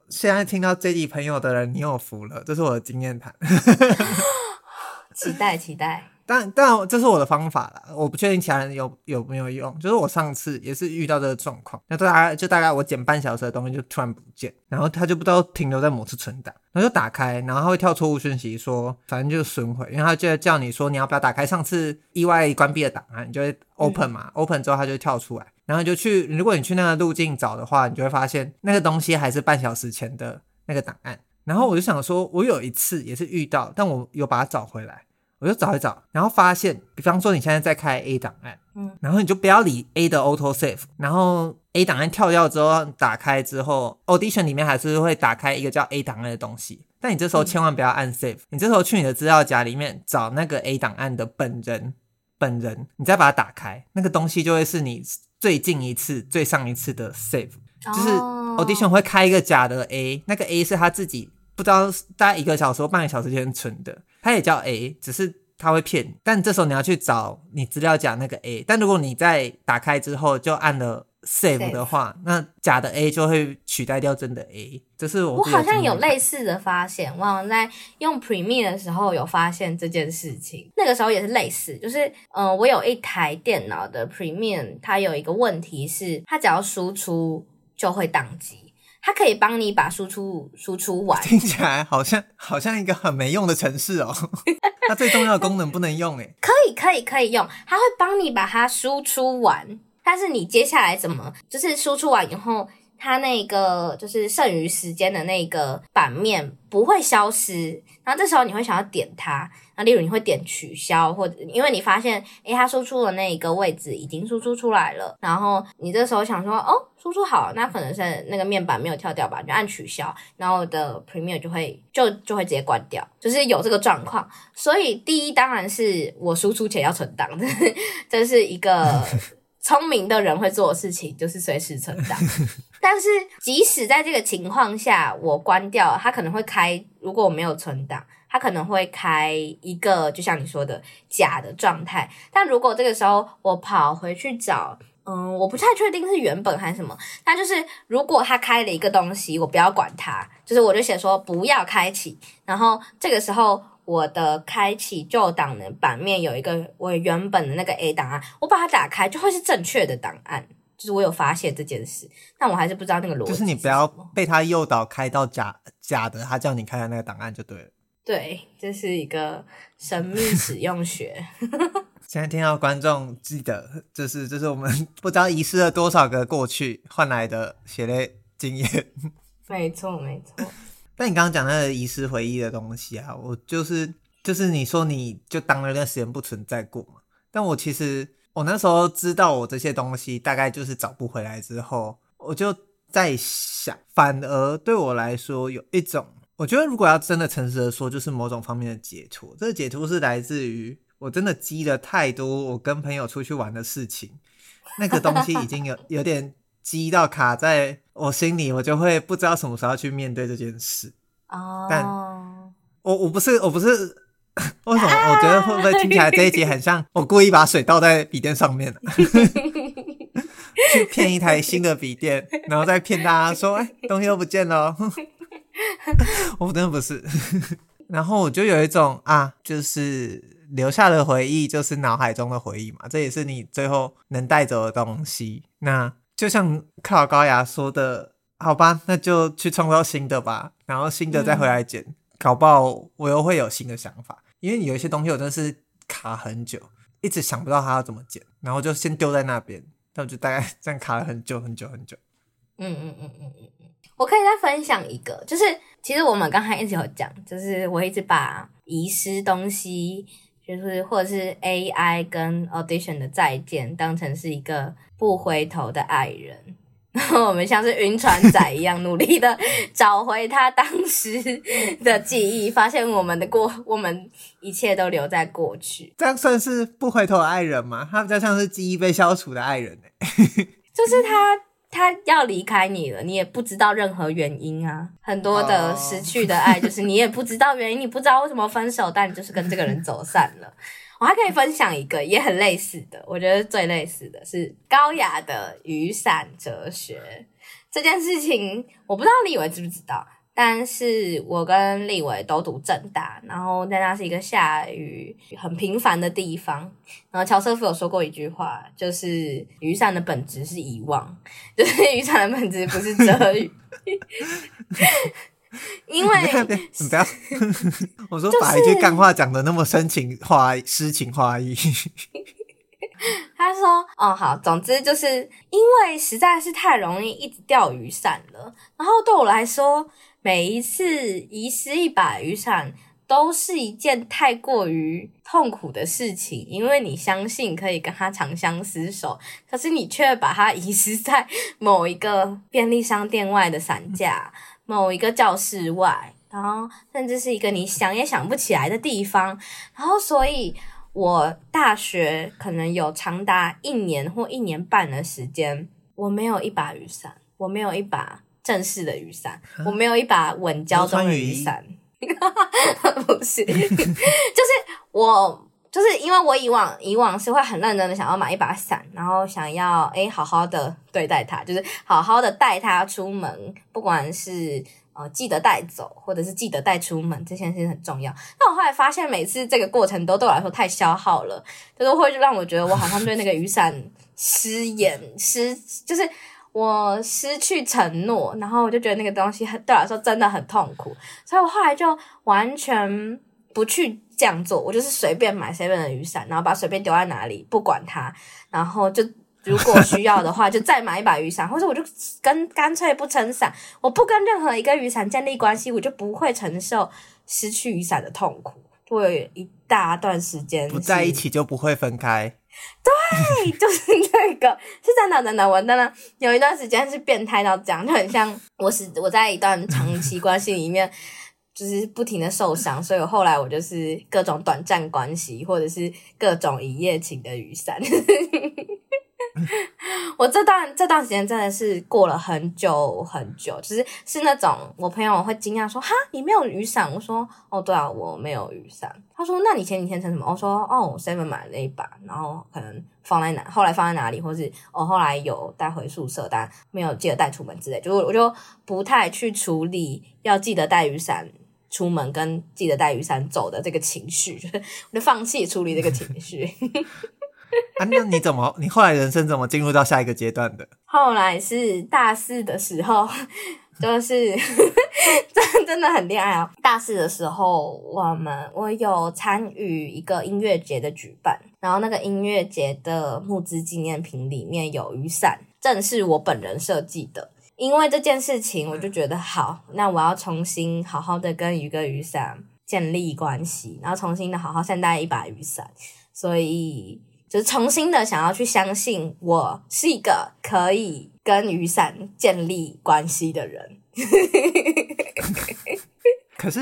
现在听到这集朋友的人，你有福了，这是我的经验谈。期待，期待。但但这是我的方法啦，我不确定其他人有有没有用。就是我上次也是遇到这个状况，那大概就大概我剪半小时的东西就突然不见，然后它就不知道停留在某次存档，然后就打开，然后它会跳错误讯息说反正就是损毁，因为它就会叫你说你要不要打开上次意外关闭的档案，你就会 open 嘛、嗯、，open 之后它就会跳出来，然后就去如果你去那个路径找的话，你就会发现那个东西还是半小时前的那个档案。然后我就想说，我有一次也是遇到，但我有把它找回来。我就找一找，然后发现，比方说你现在在开 A 档案，嗯，然后你就不要理 A 的 Auto Save，然后 A 档案跳掉之后打开之后，Audition 里面还是会打开一个叫 A 档案的东西，但你这时候千万不要按 Save，你这时候去你的资料夹里面找那个 A 档案的本人，本人，你再把它打开，那个东西就会是你最近一次、最上一次的 Save，就是 Audition 会开一个假的 A，那个 A 是他自己。不知道大概一个小时或半个小时前存的，它也叫 A，只是它会骗你。但这时候你要去找你资料夹那个 A，但如果你在打开之后就按了 Save 的话那假的 A 就会取代掉真的 A。这是我我好像有类似的发现，我好像在用 Premiere 的时候有发现这件事情。那个时候也是类似，就是嗯、呃，我有一台电脑的 Premiere，它有一个问题是，它只要输出就会宕机。它可以帮你把输出输出完，听起来好像好像一个很没用的城市哦。它最重要的功能不能用 诶？可以可以可以用，它会帮你把它输出完，但是你接下来怎么就是输出完以后，它那个就是剩余时间的那个版面不会消失，然后这时候你会想要点它。那例如你会点取消，或者因为你发现，诶，它输出的那一个位置已经输出出来了，然后你这时候想说，哦，输出好，那可能是那个面板没有跳掉吧，你就按取消，然后的 Premiere 就会就就会直接关掉，就是有这个状况。所以第一当然是我输出前要存档，这 是这是一个 聪明的人会做的事情，就是随时存档。但是即使在这个情况下，我关掉，它可能会开，如果我没有存档。它可能会开一个，就像你说的假的状态。但如果这个时候我跑回去找，嗯，我不太确定是原本还是什么。但就是如果他开了一个东西，我不要管它，就是我就写说不要开启。然后这个时候我的开启旧档的版面有一个我原本的那个 A 档案，我把它打开就会是正确的档案。就是我有发现这件事，但我还是不知道那个逻辑。就是你不要被他诱导开到假假的，他叫你开的那个档案就对了。对，这是一个神秘使用学。现在听到观众记得，就是这是我们 不知道遗失了多少个过去换来的血泪经验。没错，没错。但你刚刚讲那个遗失回忆的东西啊，我就是就是你说你就当了那段时间不存在过嘛。但我其实我那时候知道我这些东西大概就是找不回来之后，我就在想，反而对我来说有一种。我觉得，如果要真的诚实的说，就是某种方面的解脱。这个解脱是来自于我真的积了太多我跟朋友出去玩的事情，那个东西已经有有点积到卡在我心里，我就会不知道什么时候去面对这件事。哦，但我我不是我不是 为什么？我觉得会不会听起来这一集很像我故意把水倒在笔电上面，去骗一台新的笔电，然后再骗大家说，哎，东西都不见了。我真的不是，然后我就有一种啊，就是留下的回忆就是脑海中的回忆嘛，这也是你最后能带走的东西。那就像克劳高雅说的，好吧，那就去创造新的吧，然后新的再回来捡，嗯、搞不好我又会有新的想法。因为有一些东西我真的是卡很久，一直想不到它要怎么剪，然后就先丢在那边，那我就大概 这样卡了很久很久很久。嗯嗯嗯嗯嗯嗯。我可以再分享一个，就是其实我们刚才一直有讲，就是我一直把遗失东西，就是或者是 AI 跟 Audition 的再见当成是一个不回头的爱人，我们像是晕船仔一样努力的找回他当时的记忆，发现我们的过，我们一切都留在过去。这样算是不回头的爱人吗？他比较像是记忆被消除的爱人就是他。他要离开你了，你也不知道任何原因啊。很多的失去的爱，就是你也不知道原因，你不知道为什么分手，但你就是跟这个人走散了。我还可以分享一个也很类似的，我觉得最类似的是高雅的雨伞哲学这件事情，我不知道立伟知不知道。但是我跟立伟都读正大，然后在那是一个下雨很频繁的地方。然后乔瑟夫有说过一句话，就是雨伞的本质是遗忘，就是 雨伞的本质不是遮雨。因为你不要，我说把一句干话讲的那么深情话诗情画意。他说：“哦，好，总之就是因为实在是太容易一直掉雨伞了，然后对我来说。”每一次遗失一把雨伞，都是一件太过于痛苦的事情，因为你相信可以跟他长相厮守，可是你却把它遗失在某一个便利商店外的伞架，某一个教室外，然后甚至是一个你想也想不起来的地方。然后，所以我大学可能有长达一年或一年半的时间，我没有一把雨伞，我没有一把正式的雨伞，我没有一把稳交中的雨伞。不是，就是我，就是因为我以往以往是会很认真的想要买一把伞，然后想要诶、好好的对待它，就是好好的带它出门，不管是呃记得带走，或者是记得带出门，这件事情很重要。但我后来发现，每次这个过程都对我来说太消耗了，就是会让我觉得我好像对那个雨伞失言失，就是。我失去承诺，然后我就觉得那个东西对我来说真的很痛苦，所以我后来就完全不去这样做，我就是随便买 seven 的雨伞，然后把随便丢在哪里，不管它，然后就如果需要的话，就再买一把雨伞，或者我就跟干脆不撑伞，我不跟任何一个雨伞建立关系，我就不会承受失去雨伞的痛苦，会有一大段时间不在一起就不会分开。对，就是那个，是真的，真的，我真的有一段时间是变态到这样，就很像我是我在一段长期关系里面，就是不停的受伤，所以我后来我就是各种短暂关系，或者是各种一夜情的雨伞。我这段这段时间真的是过了很久很久，就是是那种我朋友会惊讶说：“哈，你没有雨伞？”我说：“哦，对啊，我没有雨伞。”他说：“那你前几天撑什么？”我说：“哦，我 seven 买了一把，然后可能放在哪，后来放在哪里，或是我、哦、后来有带回宿舍，但没有记得带出门之类。”就我就不太去处理要记得带雨伞出门跟记得带雨伞走的这个情绪，就 是我就放弃处理这个情绪。啊，那你怎么？你后来人生怎么进入到下一个阶段的？后来是大四的时候，就是真真的很恋爱啊！大四的时候，我们我有参与一个音乐节的举办，然后那个音乐节的募资纪念品里面有雨伞，正是我本人设计的。因为这件事情，我就觉得好，那我要重新好好的跟一个雨伞建立关系，然后重新的好好善待一把雨伞，所以。就是重新的想要去相信，我是一个可以跟雨伞建立关系的人。可是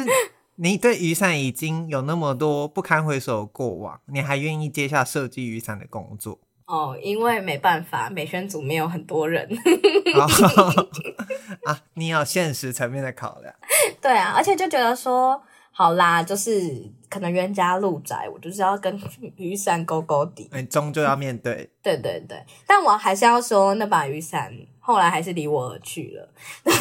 你对雨伞已经有那么多不堪回首的过往，你还愿意接下设计雨伞的工作？哦，因为没办法，美宣组没有很多人。啊，你有现实层面的考量。对啊，而且就觉得说。好啦，就是可能冤家路窄，我就是要跟 雨伞勾勾底，你终究要面对。对对对，但我还是要说，那把雨伞后来还是离我而去了。但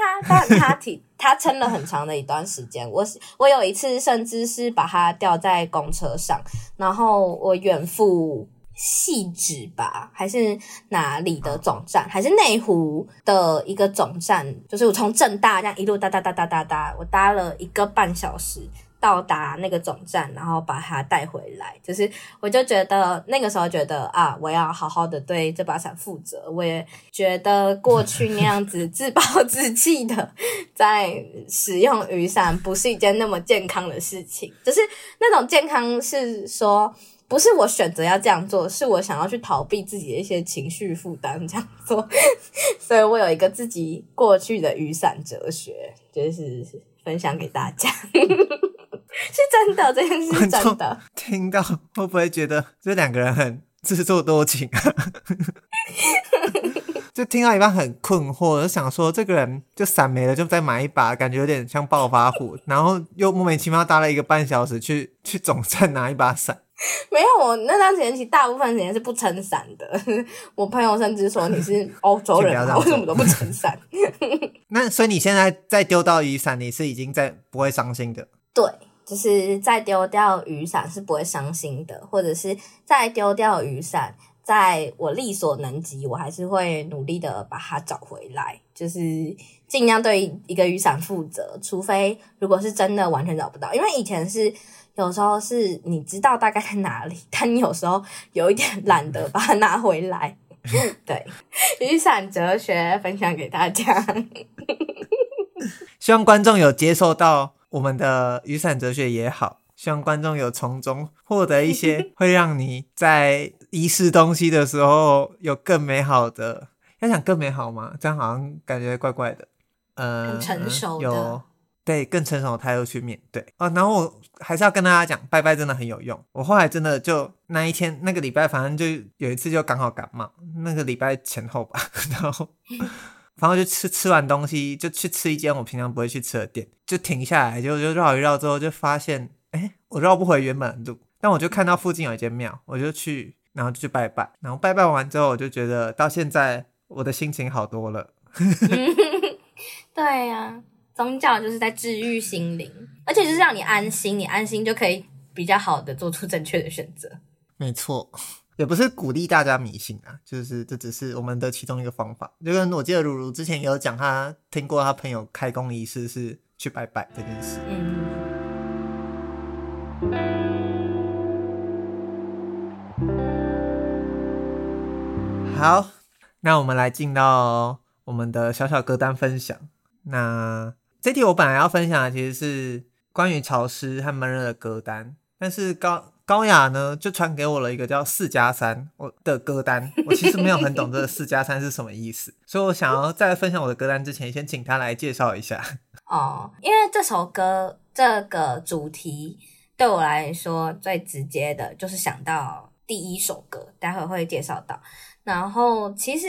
他但他提他撑了很长的一段时间，我我有一次甚至是把它吊在公车上，然后我远赴。细致吧，还是哪里的总站？还是内湖的一个总站？就是我从正大这样一路搭搭搭搭搭搭，我搭了一个半小时到达那个总站，然后把它带回来。就是我就觉得那个时候觉得啊，我要好好的对这把伞负责。我也觉得过去那样子自暴自弃的在使用雨伞，不是一件那么健康的事情。就是那种健康是说。不是我选择要这样做，是我想要去逃避自己的一些情绪负担这样做，所以我有一个自己过去的雨伞哲学，就是分享给大家，是真的，这件事是真的。听到会不会觉得这两个人很自作多情啊？就听到一半很困惑，就想说这个人就伞没了，就再买一把，感觉有点像暴发户，然后又莫名其妙搭了一个半小时去去总站拿一把伞。没有，我那段时间其实大部分时间是不撑伞的。我朋友甚至说，你是欧洲人，为什么都不撑伞？那所以你现在再丢到雨伞，你是已经在不会伤心的？对，就是再丢掉雨伞是不会伤心的，或者是再丢掉雨伞，在我力所能及，我还是会努力的把它找回来，就是尽量对一个雨伞负责。除非如果是真的完全找不到，因为以前是。有时候是你知道大概在哪里，但你有时候有一点懒得把它拿回来。对，雨伞哲学分享给大家。希望观众有接受到我们的雨伞哲学也好，希望观众有从中获得一些 会让你在遗失东西的时候有更美好的。要想更美好吗？这样好像感觉怪怪的。呃，很成熟的。有对更成熟的态度去面对哦。然后我还是要跟大家讲，拜拜真的很有用。我后来真的就那一天那个礼拜，反正就有一次就刚好感冒，那个礼拜前后吧，然后。然后就吃吃完东西，就去吃一间我平常不会去吃的店，就停下来，就就绕一绕之后，就发现，哎，我绕不回原本的路。但我就看到附近有一间庙，我就去，然后就去拜拜。然后拜拜完之后，我就觉得到现在我的心情好多了。对呀、宗教就是在治愈心灵，而且就是让你安心，你安心就可以比较好的做出正确的选择。没错。也不是鼓励大家迷信啊，就是这只是我们的其中一个方法。就跟我记得如如之前也有讲，他听过他朋友开工仪式是去拜拜这件事。嗯。好，那我们来进到我们的小小歌单分享。那这题我本来要分享的其实是关于潮湿和闷热的歌单，但是高。高雅呢，就传给我了一个叫四加三我的歌单。我其实没有很懂这个四加三是什么意思，所以我想要在分享我的歌单之前，先请他来介绍一下。哦，因为这首歌这个主题对我来说最直接的就是想到第一首歌，待会会介绍到。然后其实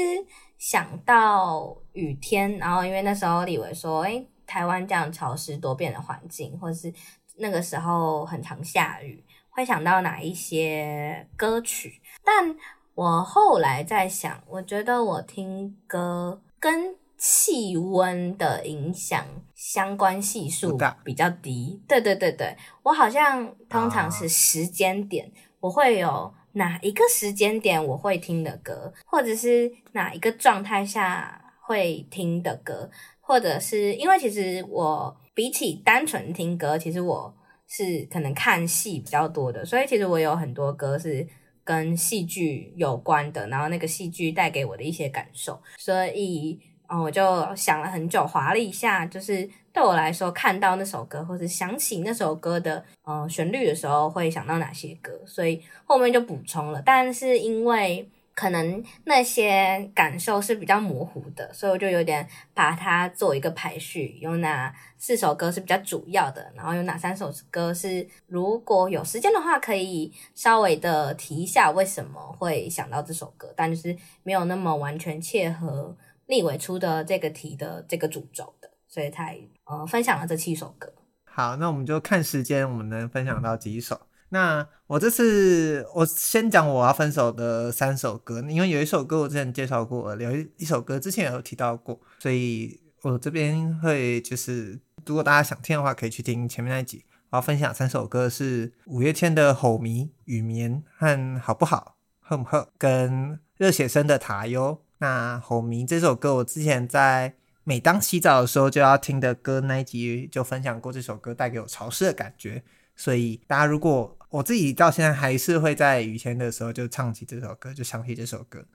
想到雨天，然后因为那时候立伟说，诶，台湾这样潮湿多变的环境，或者是那个时候很常下雨。会想到哪一些歌曲？但我后来在想，我觉得我听歌跟气温的影响相关系数比较低。对对对对，我好像通常是时间点，我会有哪一个时间点我会听的歌，或者是哪一个状态下会听的歌，或者是因为其实我比起单纯听歌，其实我。是可能看戏比较多的，所以其实我有很多歌是跟戏剧有关的，然后那个戏剧带给我的一些感受，所以嗯，我就想了很久，划了一下，就是对我来说，看到那首歌或者想起那首歌的嗯旋律的时候，会想到哪些歌，所以后面就补充了，但是因为。可能那些感受是比较模糊的，所以我就有点把它做一个排序，有哪四首歌是比较主要的，然后有哪三首歌是如果有时间的话可以稍微的提一下为什么会想到这首歌，但就是没有那么完全切合立伟出的这个题的这个主轴的，所以才呃分享了这七首歌。好，那我们就看时间，我们能分享到几首。那我这次我先讲我要分手的三首歌，因为有一首歌我之前介绍过，有一一首歌之前也有提到过，所以我这边会就是如果大家想听的话，可以去听前面那一集。我要分享三首歌是五月天的《吼迷》、《雨眠》和《好不好》、《哼哼》跟热血生的《塔悠》。那《吼迷》这首歌我之前在每当洗澡的时候就要听的歌那一集就分享过，这首歌带给我潮湿的感觉。所以大家如果我自己到现在还是会在雨天的时候就唱起这首歌，就想起这首歌。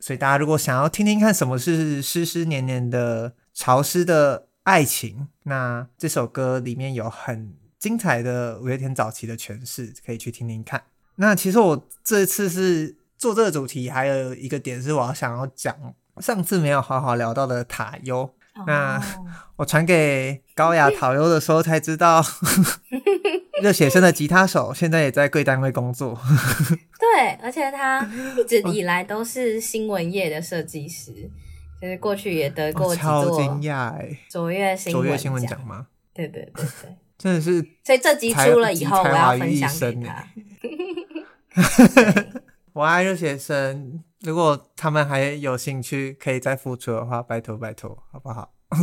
所以大家如果想要听听看什么是湿湿黏黏的潮湿的爱情，那这首歌里面有很精彩的五月天早期的诠释，可以去听听看。那其实我这次是做这个主题，还有一个点是我要想要讲上次没有好好聊到的塔悠。那 我传给高雅塔悠的时候才知道。热血生的吉他手现在也在贵单位工作。对，而且他一直以来都是新闻业的设计师，就是过去也得过几座。超惊讶哎！卓越新卓越新闻奖吗？对对对对，真的是。所以这集出了以后，我要分享给他。我爱热血生，如果他们还有兴趣，可以再复出的话，拜托拜托，好不好？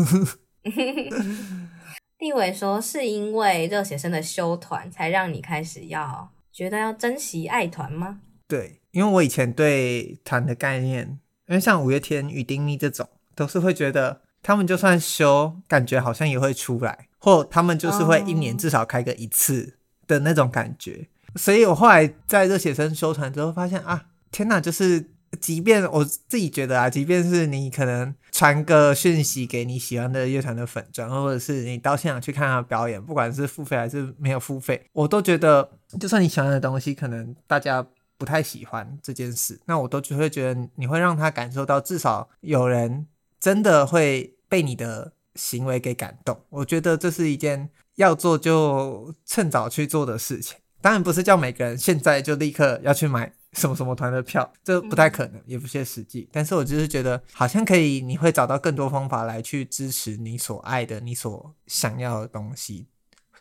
立伟说：“是因为热血生的休团，才让你开始要觉得要珍惜爱团吗？”对，因为我以前对团的概念，因为像五月天、与丁咪这种，都是会觉得他们就算休，感觉好像也会出来，或他们就是会一年至少开个一次的那种感觉。Oh. 所以我后来在热血生休团之后，发现啊，天哪，就是即便我自己觉得啊，即便是你可能传个讯息给你喜欢的乐团的粉专，或者是你到现场去看他表演，不管是付费还是没有付费，我都觉得，就算你喜欢的东西，可能大家不太喜欢这件事，那我都只会觉得你会让他感受到，至少有人真的会被你的行为给感动。我觉得这是一件要做就趁早去做的事情。当然不是叫每个人现在就立刻要去买什么什么团的票，这不太可能，也不切实际。但是我就是觉得好像可以，你会找到更多方法来去支持你所爱的、你所想要的东西，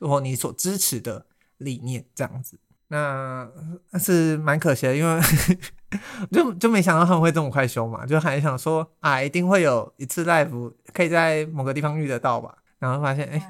或你所支持的理念，这样子。那是蛮可惜的，因为 就就没想到他们会这么快休嘛，就还想说啊，一定会有一次 live 可以在某个地方遇得到吧，然后发现哎、欸，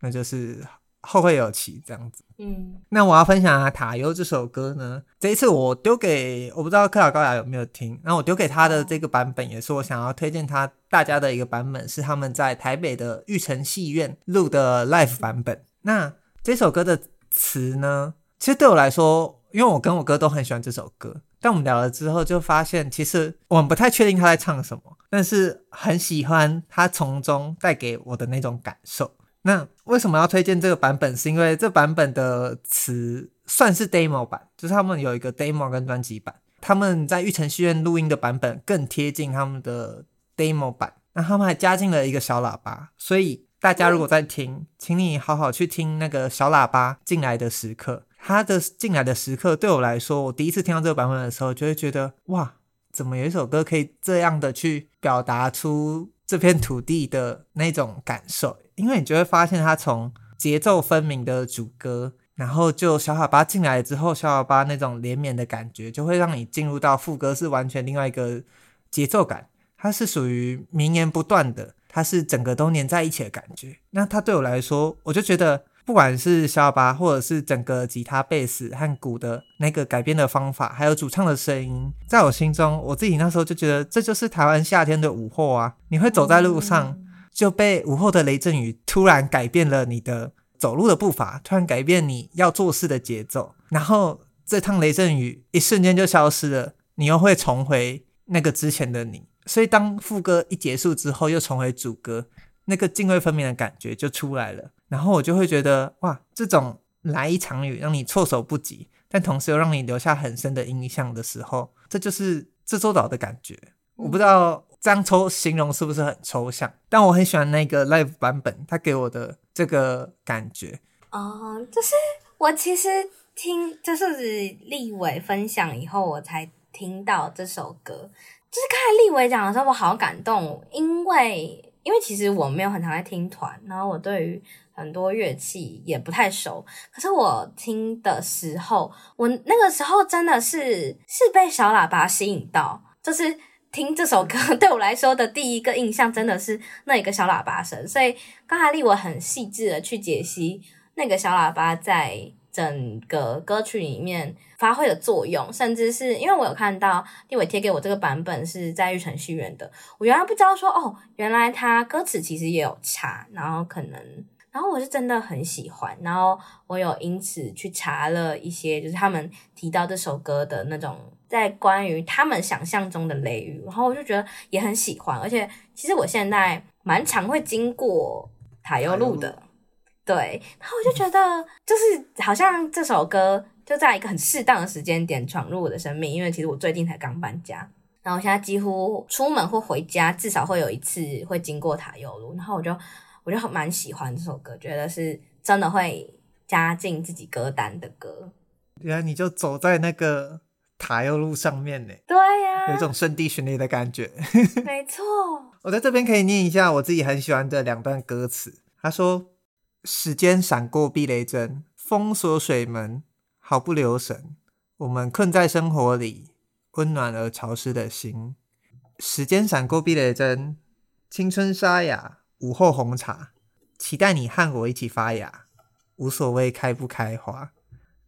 那就是。后会有期这样子，嗯，那我要分享啊，塔优这首歌呢，这一次我丢给我不知道克劳高雅有没有听，那我丢给他的这个版本也是我想要推荐他大家的一个版本，是他们在台北的玉成戏院录的 live 版本。那这首歌的词呢，其实对我来说，因为我跟我哥都很喜欢这首歌，但我们聊了之后就发现，其实我们不太确定他在唱什么，但是很喜欢他从中带给我的那种感受。那为什么要推荐这个版本？是因为这版本的词算是 demo 版，就是他们有一个 demo 跟专辑版。他们在玉成戏院录音的版本更贴近他们的 demo 版。那他们还加进了一个小喇叭，所以大家如果在听，请你好好去听那个小喇叭进来的时刻。他的进来的时刻对我来说，我第一次听到这个版本的时候，就会觉得哇，怎么有一首歌可以这样的去表达出这片土地的那种感受？因为你就会发现，它从节奏分明的主歌，然后就小喇叭进来之后，小喇叭那种连绵的感觉，就会让你进入到副歌，是完全另外一个节奏感。它是属于绵延不断的，它是整个都黏在一起的感觉。那它对我来说，我就觉得，不管是小喇叭，或者是整个吉他、贝斯和鼓的那个改编的方法，还有主唱的声音，在我心中，我自己那时候就觉得，这就是台湾夏天的午后啊！你会走在路上。就被午后的雷阵雨突然改变了你的走路的步伐，突然改变你要做事的节奏，然后这趟雷阵雨一瞬间就消失了，你又会重回那个之前的你。所以当副歌一结束之后，又重回主歌，那个泾渭分明的感觉就出来了。然后我就会觉得，哇，这种来一场雨让你措手不及，但同时又让你留下很深的印象的时候，这就是济州岛的感觉。我不知道。这样抽形容是不是很抽象？但我很喜欢那个 live 版本，它给我的这个感觉。哦、就是我其实听就是立伟分享以后，我才听到这首歌。就是刚才立伟讲的时候，我好感动，因为因为其实我没有很常在听团，然后我对于很多乐器也不太熟。可是我听的时候，我那个时候真的是是被小喇叭吸引到，就是。听这首歌 对我来说的第一个印象真的是那一个小喇叭声，所以刚才立伟很细致的去解析那个小喇叭在整个歌曲里面发挥的作用，甚至是因为我有看到立伟贴给我这个版本是在玉成戏院的，我原来不知道说哦，原来他歌词其实也有差，然后可能，然后我是真的很喜欢，然后我有因此去查了一些，就是他们提到这首歌的那种。在关于他们想象中的雷雨，然后我就觉得也很喜欢，而且其实我现在蛮常会经过塔悠路的，对，然后我就觉得就是好像这首歌就在一个很适当的时间点闯入我的生命，因为其实我最近才刚搬家，然后我现在几乎出门或回家至少会有一次会经过塔悠路，然后我就我就很蛮喜欢这首歌，觉得是真的会加进自己歌单的歌。原来你就走在那个。塔悠路上面呢，对呀、啊，有一种圣地巡礼的感觉。没 错，我在这边可以念一下我自己很喜欢的两段歌词。他说：“时间闪过避雷针，封锁水门，毫不留神，我们困在生活里，温暖而潮湿的心。时间闪过避雷针，青春沙哑，午后红茶，期待你和我一起发芽，无所谓开不开花。”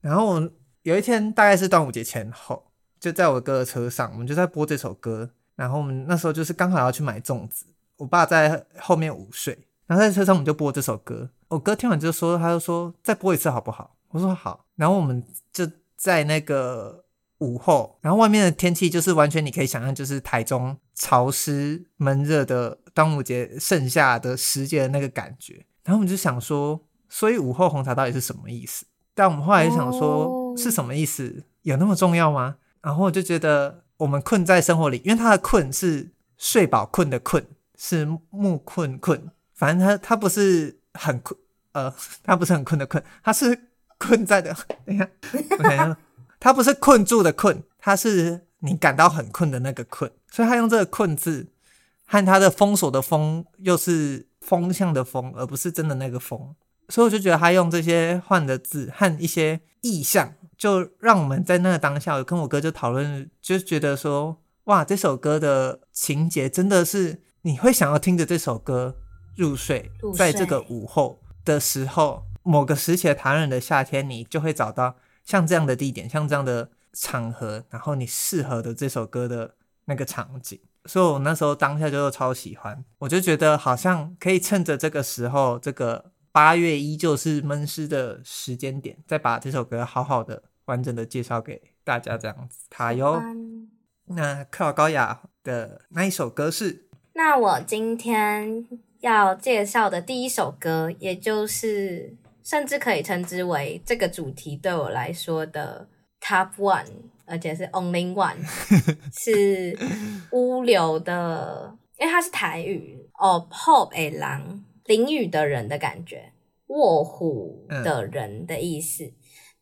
然后。有一天，大概是端午节前后，就在我哥的车上，我们就在播这首歌。然后我们那时候就是刚好要去买粽子，我爸在后面午睡，然后在车上我们就播这首歌。我哥听完就说，他就说再播一次好不好？我说好。然后我们就在那个午后，然后外面的天气就是完全你可以想象，就是台中潮湿闷热的端午节剩下的时节的那个感觉。然后我们就想说，所以午后红茶到底是什么意思？但我们后来就想说，是什么意思？有那么重要吗？然后我就觉得，我们困在生活里，因为它的困是睡饱困的困，是木困困，反正它它不是很困，呃，它不是很困的困，它是困在的。等一下，我想一下。他不是困住的困，他是你感到很困的那个困，所以他用这个困字和他的封锁的封又是风向的风，而不是真的那个风，所以我就觉得他用这些换的字和一些意象，就让我们在那个当下，我跟我哥就讨论，就觉得说，哇，这首歌的情节真的是你会想要听着这首歌入睡，在这个午后的时候，某个时期的台湾人的夏天，你就会找到。像这样的地点，像这样的场合，然后你适合的这首歌的那个场景，所以我那时候当下就超喜欢，我就觉得好像可以趁着这个时候，这个八月依旧是闷湿的时间点，再把这首歌好好的、完整的介绍给大家，这样子。卡哟，那克劳高雅的那一首歌是？那我今天要介绍的第一首歌，也就是。甚至可以称之为这个主题对我来说的 top one，而且是 only one，是乌流的，因为它是台语哦，pop 诶狼淋雨的人的感觉，卧虎的人的意思。嗯、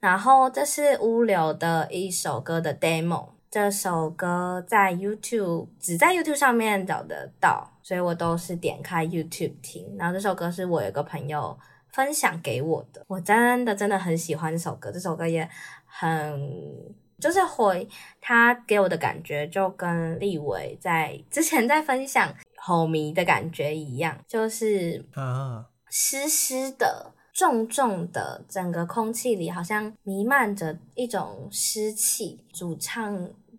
然后这是乌流的一首歌的 demo，这首歌在 YouTube 只在 YouTube 上面找得到，所以我都是点开 YouTube 听。然后这首歌是我有个朋友。分享给我的，我真的真的很喜欢这首歌。这首歌也很，就是回他给我的感觉，就跟立伟在之前在分享吼迷的感觉一样，就是啊，湿湿的、重重的，整个空气里好像弥漫着一种湿气。主唱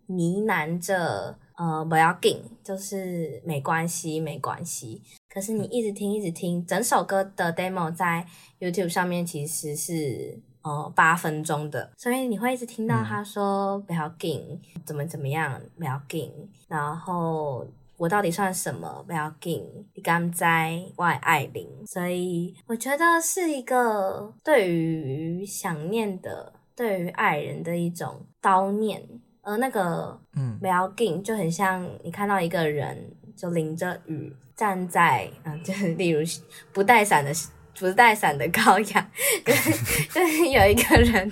呢喃着。呃，不要紧，就是没关系，没关系。可是你一直听，一直听，整首歌的 demo 在 YouTube 上面其实是呃八分钟的，所以你会一直听到他说不要紧，怎么怎么样，不要紧。然后我到底算什么？不要紧，你刚在外爱玲。所以我觉得是一个对于想念的，对于爱人的一种叨念。而那个嗯，不要紧，就很像你看到一个人就淋着雨站在，嗯，就是例如不带伞的不带伞的羔羊，就是就有一个人，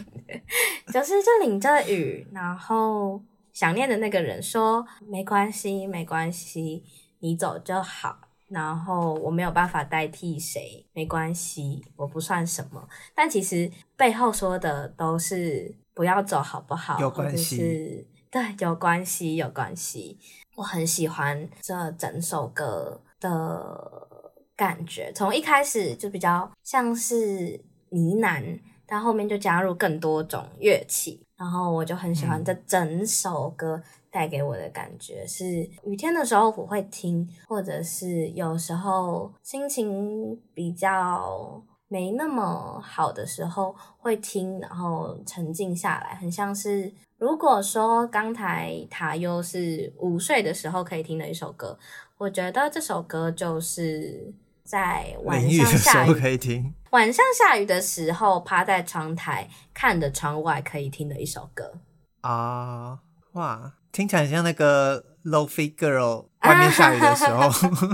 就是就淋着雨，然后想念的那个人说没关系，没关系，你走就好，然后我没有办法代替谁，没关系，我不算什么，但其实背后说的都是。不要走，好不好？有关系，是对，有关系，有关系。我很喜欢这整首歌的感觉，从一开始就比较像是呢喃，但后面就加入更多种乐器，然后我就很喜欢这整首歌带给我的感觉。嗯、是雨天的时候我会听，或者是有时候心情比较。没那么好的时候会听，然后沉静下来，很像是如果说刚才塔哟是午睡的时候可以听的一首歌，我觉得这首歌就是在晚上下雨，的时候可以听，晚上下雨的时候趴在窗台看着窗外可以听的一首歌啊！哇，听起来很像那个 Lo-Fi Girl 外面下雨的时候。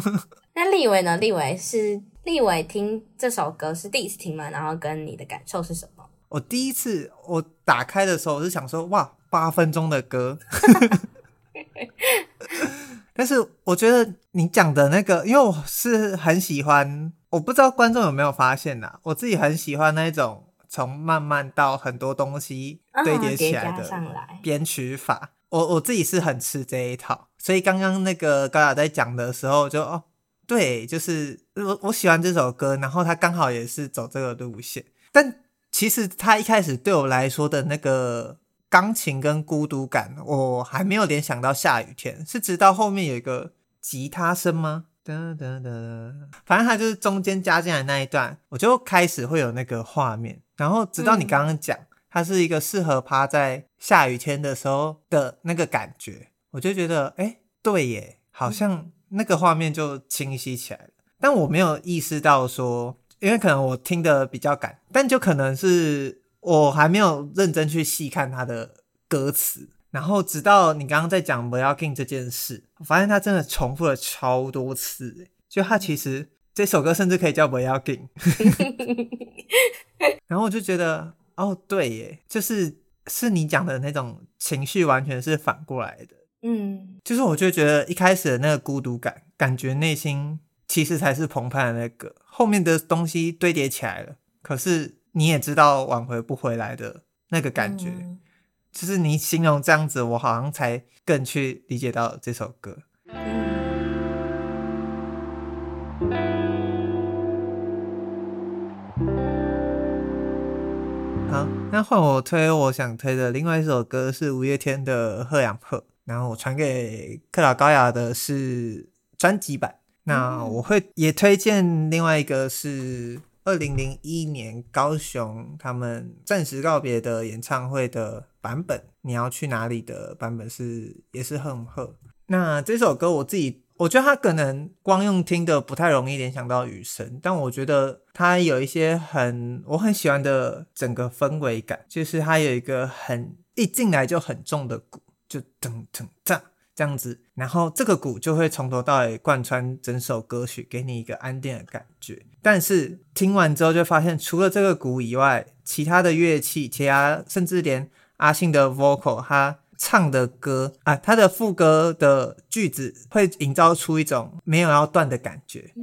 那立伟呢？立伟是。立伟听这首歌是第一次听吗？然后跟你的感受是什么？我第一次我打开的时候，我是想说，哇，八分钟的歌。但是我觉得你讲的那个，因为我是很喜欢，我不知道观众有没有发现呐，我自己很喜欢那种从慢慢到很多东西堆叠起来的编曲法。我我自己是很吃这一套，所以刚刚那个高雅在讲的时候就哦。对，就是我我喜欢这首歌，然后他刚好也是走这个路线。但其实他一开始对我来说的那个钢琴跟孤独感，我还没有联想到下雨天，是直到后面有一个吉他声吗？哒哒哒，反正它就是中间加进来那一段，我就开始会有那个画面。然后直到你刚刚讲，它是一个适合趴在下雨天的时候的那个感觉，我就觉得，哎，对耶，好像那个画面就清晰起来了。但我没有意识到说，因为可能我听的比较赶，但就可能是我还没有认真去细看他的歌词。然后直到你刚刚在讲不要紧这件事，我发现他真的重复了超多次。就他其实这首歌甚至可以叫不要紧。然后我就觉得，哦，对耶，就是是你讲的那种情绪，完全是反过来的。嗯，就是我就觉得一开始的那个孤独感，感觉内心其实才是澎湃的那个，后面的东西堆叠起来了，可是你也知道挽回不回来的那个感觉。嗯就是你形容这样子，我好像才更去理解到这首歌。好，那换我推我想推的另外一首歌是五月天的《赫洋赫》，然后我传给克劳高雅的是专辑版。那我会也推荐另外一个是。二零零一年高雄他们暂时告别的演唱会的版本，你要去哪里的版本是也是很赫。那这首歌我自己我觉得它可能光用听的不太容易联想到雨声，但我觉得它有一些很我很喜欢的整个氛围感，就是它有一个很一进来就很重的鼓，就噔噔噔。这样子，然后这个鼓就会从头到尾贯穿整首歌曲，给你一个安定的感觉。但是听完之后就发现，除了这个鼓以外，其他的乐器，其他甚至连阿信的 vocal，他唱的歌啊，他的副歌的句子会营造出一种没有要断的感觉。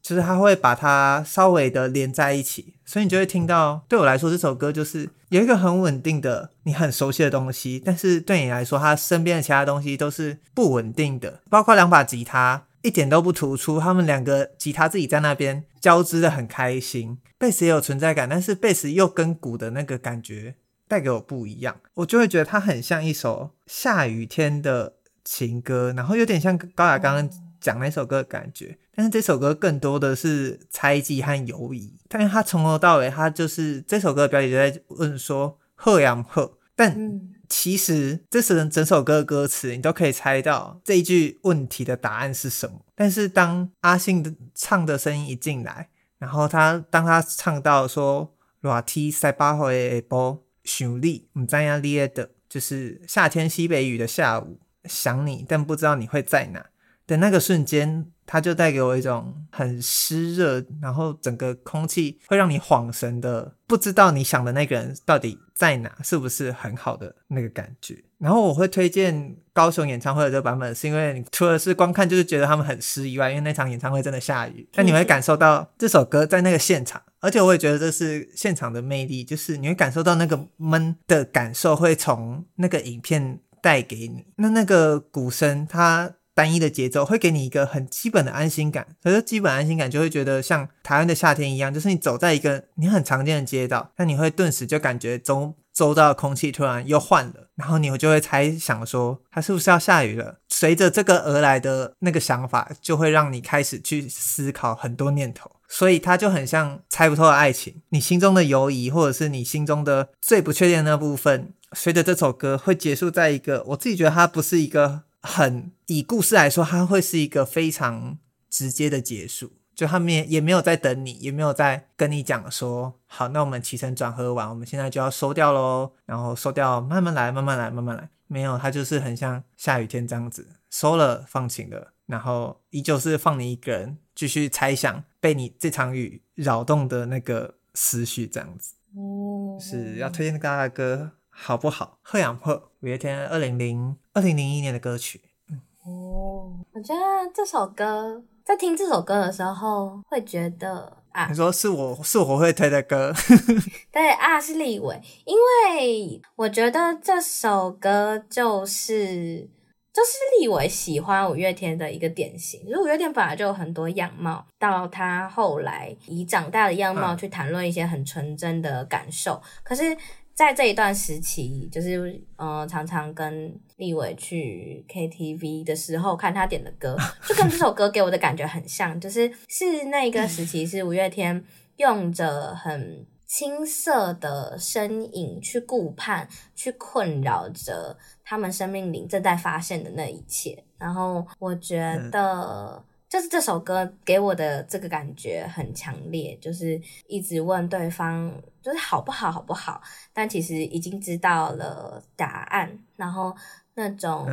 就是他会把它稍微的连在一起，所以你就会听到。对我来说，这首歌就是有一个很稳定的、你很熟悉的东西，但是对你来说，他身边的其他东西都是不稳定的，包括两把吉他一点都不突出，他们两个吉他自己在那边交织的很开心，贝斯也有存在感，但是贝斯又跟鼓的那个感觉带给我不一样，我就会觉得它很像一首下雨天的情歌，然后有点像高雅刚刚讲那首歌的感觉。但是这首歌更多的是猜忌和犹疑，但是他从头到尾，他就是这首歌的标题就在问说“赫洋赫”，但其实这是整首歌的歌词，你都可以猜到这一句问题的答案是什么。但是当阿信的唱的声音一进来，然后他当他唱到说“热天西北风的下晡，想你不知道你在哪”，就是夏天西北雨的下午，想你但不知道你会在哪的那个瞬间。它就带给我一种很湿热，然后整个空气会让你恍神的，不知道你想的那个人到底在哪，是不是很好的那个感觉。然后我会推荐高雄演唱会的这个版本，是因为你除了是光看就是觉得他们很湿以外，因为那场演唱会真的下雨，但你会感受到这首歌在那个现场，而且我也觉得这是现场的魅力，就是你会感受到那个闷的感受会从那个影片带给你。那那个鼓声它。单一的节奏会给你一个很基本的安心感，可是基本安心感就会觉得像台湾的夏天一样，就是你走在一个你很常见的街道，那你会顿时就感觉周周遭的空气突然又换了，然后你就会猜想说它是不是要下雨了。随着这个而来的那个想法，就会让你开始去思考很多念头，所以它就很像猜不透的爱情，你心中的犹疑或者是你心中的最不确定的那部分，随着这首歌会结束在一个我自己觉得它不是一个。很以故事来说，它会是一个非常直接的结束，就他们也也没有在等你，也没有在跟你讲说，好，那我们起承转合完，我们现在就要收掉喽，然后收掉，慢慢来，慢慢来，慢慢来，没有，它就是很像下雨天这样子，收了，放晴了，然后依旧是放你一个人继续猜想被你这场雨扰动的那个思绪这样子，哦，是要推荐大家的歌。好不好？赫洋赫，五月天二零零二零零一年的歌曲。嗯，哦，我觉得这首歌在听这首歌的时候，会觉得啊，你说是我是我会推的歌，对啊，是立伟，因为我觉得这首歌就是就是立伟喜欢五月天的一个典型。就是五月天本来就有很多样貌，到他后来以长大的样貌去谈论一些很纯真的感受，嗯、可是。在这一段时期，就是嗯、呃，常常跟立伟去 KTV 的时候，看他点的歌，就跟这首歌给我的感觉很像，就是是那个时期，是五月天用着很青涩的身影去顾盼，去困扰着他们生命里正在发现的那一切。然后我觉得，就是这首歌给我的这个感觉很强烈，就是一直问对方，就是好不好，好不好？但其实已经知道了答案，然后那种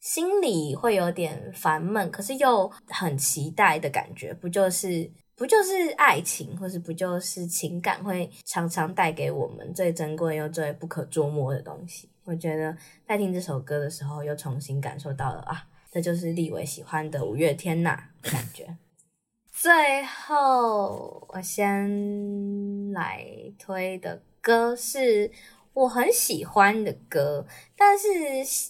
心里会有点烦闷，可是又很期待的感觉，不就是不就是爱情，或是不就是情感，会常常带给我们最珍贵又最不可捉摸的东西？我觉得在听这首歌的时候，又重新感受到了啊。这就是立伟喜欢的五月天呐感觉。最后，我先来推的歌是我很喜欢的歌，但是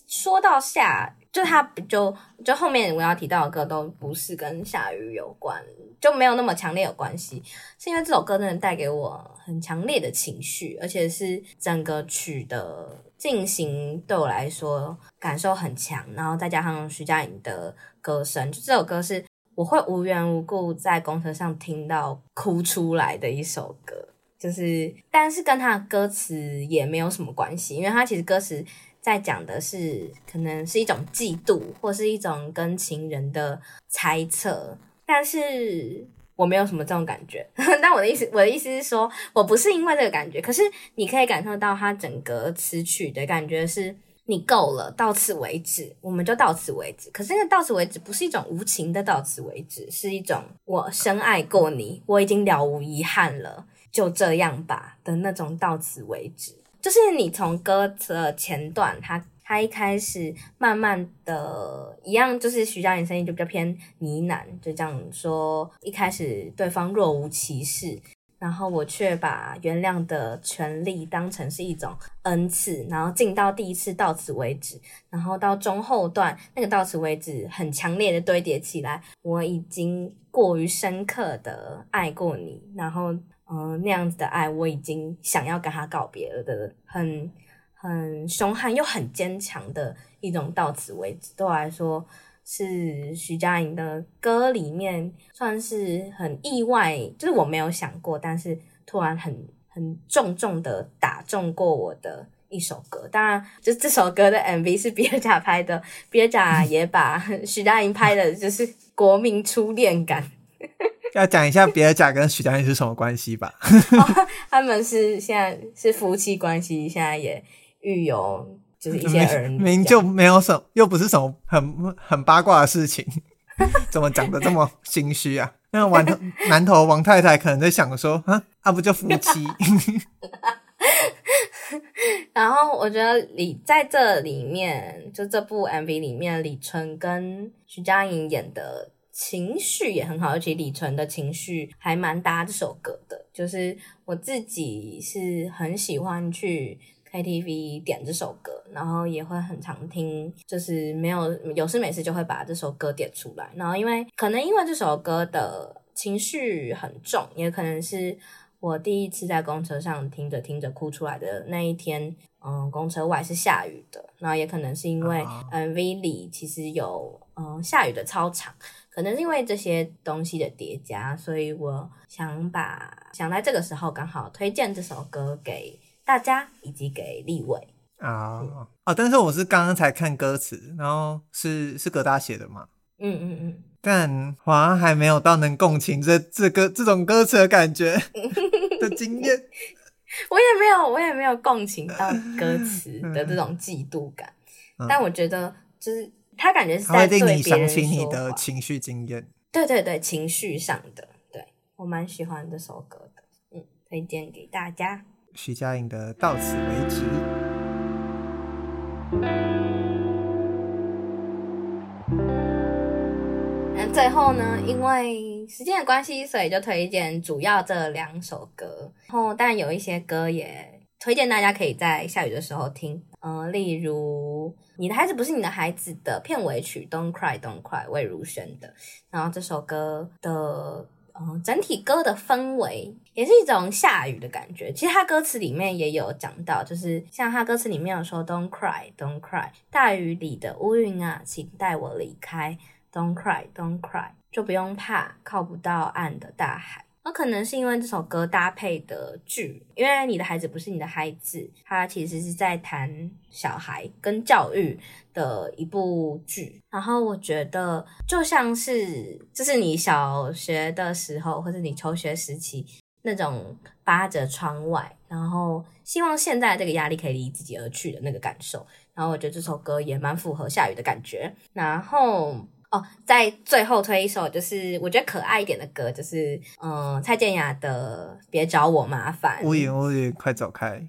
说到下，就它就就后面我要提到的歌都不是跟下雨有关，就没有那么强烈有关系，是因为这首歌真的带给我很强烈的情绪，而且是整个曲的。进行对我来说感受很强，然后再加上徐佳莹的歌声，就这首歌是我会无缘无故在公车上听到哭出来的一首歌，就是但是跟他的歌词也没有什么关系，因为他其实歌词在讲的是可能是一种嫉妒或是一种跟情人的猜测，但是。我没有什么这种感觉，但我的意思，我的意思是说，我不是因为这个感觉，可是你可以感受到它整个词曲的感觉是，你够了，到此为止，我们就到此为止。可是那到此为止不是一种无情的到此为止，是一种我深爱过你，我已经了无遗憾了，就这样吧的那种到此为止。就是你从歌的前段，它。他一开始慢慢的一样，就是徐佳莹声音就比较偏呢喃，就这样说。一开始对方若无其事，然后我却把原谅的权利当成是一种恩赐，然后进到第一次到此为止，然后到中后段那个到此为止很强烈的堆叠起来，我已经过于深刻的爱过你，然后嗯、那样子的爱我已经想要跟他告别了的很。很凶悍又很坚强的一种到此为止，对我来说是徐佳莹的歌里面算是很意外，就是我没有想过，但是突然很很重重的打中过我的一首歌。当然，就这首歌的 MV 是 比尔贾拍的，比尔贾也把 徐佳莹拍的就是国民初恋感。要讲一下比尔贾跟徐佳莹是什么关系吧？哦，他们是现在是夫妻关系，现在也。育有就是一些儿女，明明就没有什么，又不是什么很很八卦的事情，怎么讲的这么心虚啊？那王南头王太太可能在想说，啊，啊不就夫妻？然后我觉得李在这里面，就这部 MV 里面，李纯跟徐佳莹演的情绪也很好，而且李纯的情绪还蛮搭这首歌的。就是我自己是很喜欢去。KTV 点这首歌，然后也会很常听，就是没有有事没事就会把这首歌点出来。然后因为可能因为这首歌的情绪很重，也可能是我第一次在公车上听着听着哭出来的那一天。嗯，公车外是下雨的，然后也可能是因为 MV 里其实有嗯下雨的操场，可能是因为这些东西的叠加，所以我想把想在这个时候刚好推荐这首歌给。大家以及给立伟啊、嗯、哦，但是我是刚刚才看歌词，然后是是葛大写的嘛？嗯嗯嗯，但好像还没有到能共情这这个这种歌词的感觉 的经验。我也没有，我也没有共情到歌词的这种嫉妒感。嗯、但我觉得，就是他感觉是在对你想起你的情绪经验。对对对，情绪上的，对，我蛮喜欢这首歌的，嗯，推荐给大家。徐佳莹的《到此为止》。那最后呢，因为时间的关系，所以就推荐主要这两首歌。然后，但有一些歌也推荐大家可以在下雨的时候听。嗯、例如《你的孩子不是你的孩子》的片尾曲《Don't Cry Don't Cry》魏如萱的。然后这首歌的。嗯，整体歌的氛围也是一种下雨的感觉。其实他歌词里面也有讲到，就是像他歌词里面有说 “Don't cry, don't cry”，大雨里的乌云啊，请带我离开。“Don't cry, don't cry”，就不用怕靠不到岸的大海。那可能是因为这首歌搭配的剧，因为你的孩子不是你的孩子，它其实是在谈小孩跟教育的一部剧。然后我觉得就像是，就是你小学的时候，或者你求学时期那种扒着窗外，然后希望现在这个压力可以离自己而去的那个感受。然后我觉得这首歌也蛮符合下雨的感觉。然后。哦，在最后推一首，就是我觉得可爱一点的歌，就是嗯，蔡健雅的《别找我麻烦》。乌云乌云，快走开！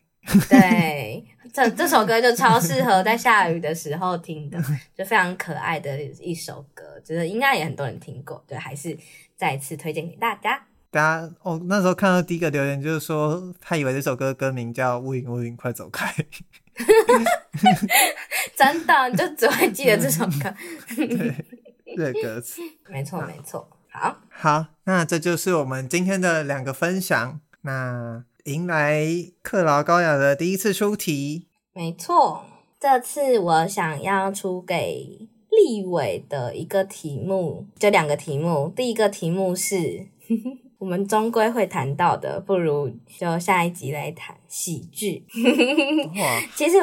对，这这首歌就超适合在下雨的时候听的，就非常可爱的一首歌，就是应该也很多人听过，对，还是再次推荐给大家。大家哦，那时候看到第一个留言就是说，他以为这首歌歌名叫《乌云乌云，快走开 》。真的，你就只会记得这首歌。对。对歌词，没错没错，好，好，那这就是我们今天的两个分享。那迎来克劳高雅的第一次出题，没错，这次我想要出给立伟的一个题目，就两个题目。第一个题目是 我们终归会谈到的，不如就下一集来谈喜剧。哇 其实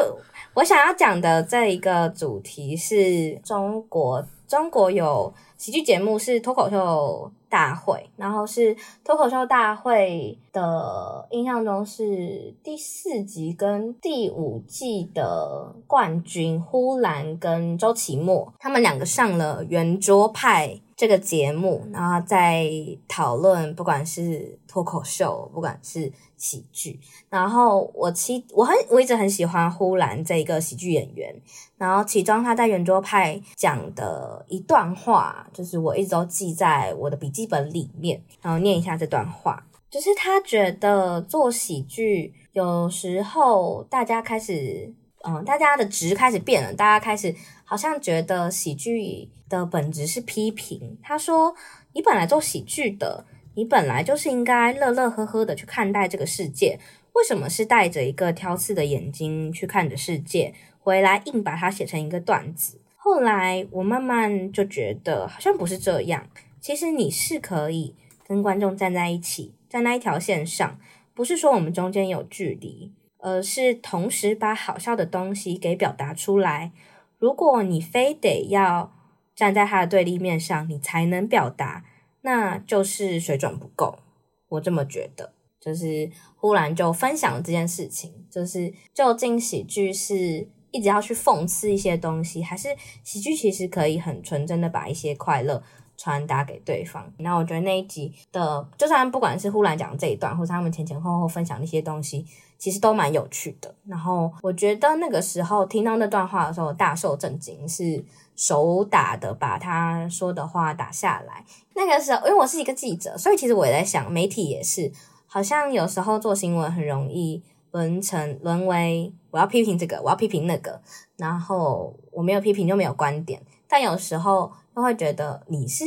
我想要讲的这一个主题是中国。中国有喜剧节目是脱口秀大会，然后是脱口秀大会的印象中是第四集跟第五季的冠军呼兰跟周奇墨，他们两个上了圆桌派这个节目，然后在讨论不管是脱口秀，不管是喜剧，然后我其我很我一直很喜欢呼兰这一个喜剧演员，然后其中他在圆桌派讲的一段话，就是我一直都记在我的笔记本里面，然后念一下这段话，就是他觉得做喜剧有时候大家开始，嗯，大家的值开始变了，大家开始好像觉得喜剧的本质是批评。他说，你本来做喜剧的。你本来就是应该乐乐呵呵的去看待这个世界，为什么是带着一个挑刺的眼睛去看的世界？回来硬把它写成一个段子。后来我慢慢就觉得好像不是这样。其实你是可以跟观众站在一起，在那一条线上，不是说我们中间有距离，而是同时把好笑的东西给表达出来。如果你非得要站在他的对立面上，你才能表达。那就是水准不够，我这么觉得。就是忽然就分享了这件事情，就是究竟喜剧是一直要去讽刺一些东西，还是喜剧其实可以很纯真的把一些快乐传达给对方？那我觉得那一集的，就算不管是忽然讲这一段，或是他们前前后后分享的一些东西，其实都蛮有趣的。然后我觉得那个时候听到那段话的时候，大受震惊，是。手打的把他说的话打下来。那个时候，因为我是一个记者，所以其实我也在想，媒体也是，好像有时候做新闻很容易沦成沦为我要批评这个，我要批评那个，然后我没有批评就没有观点。但有时候又会觉得你是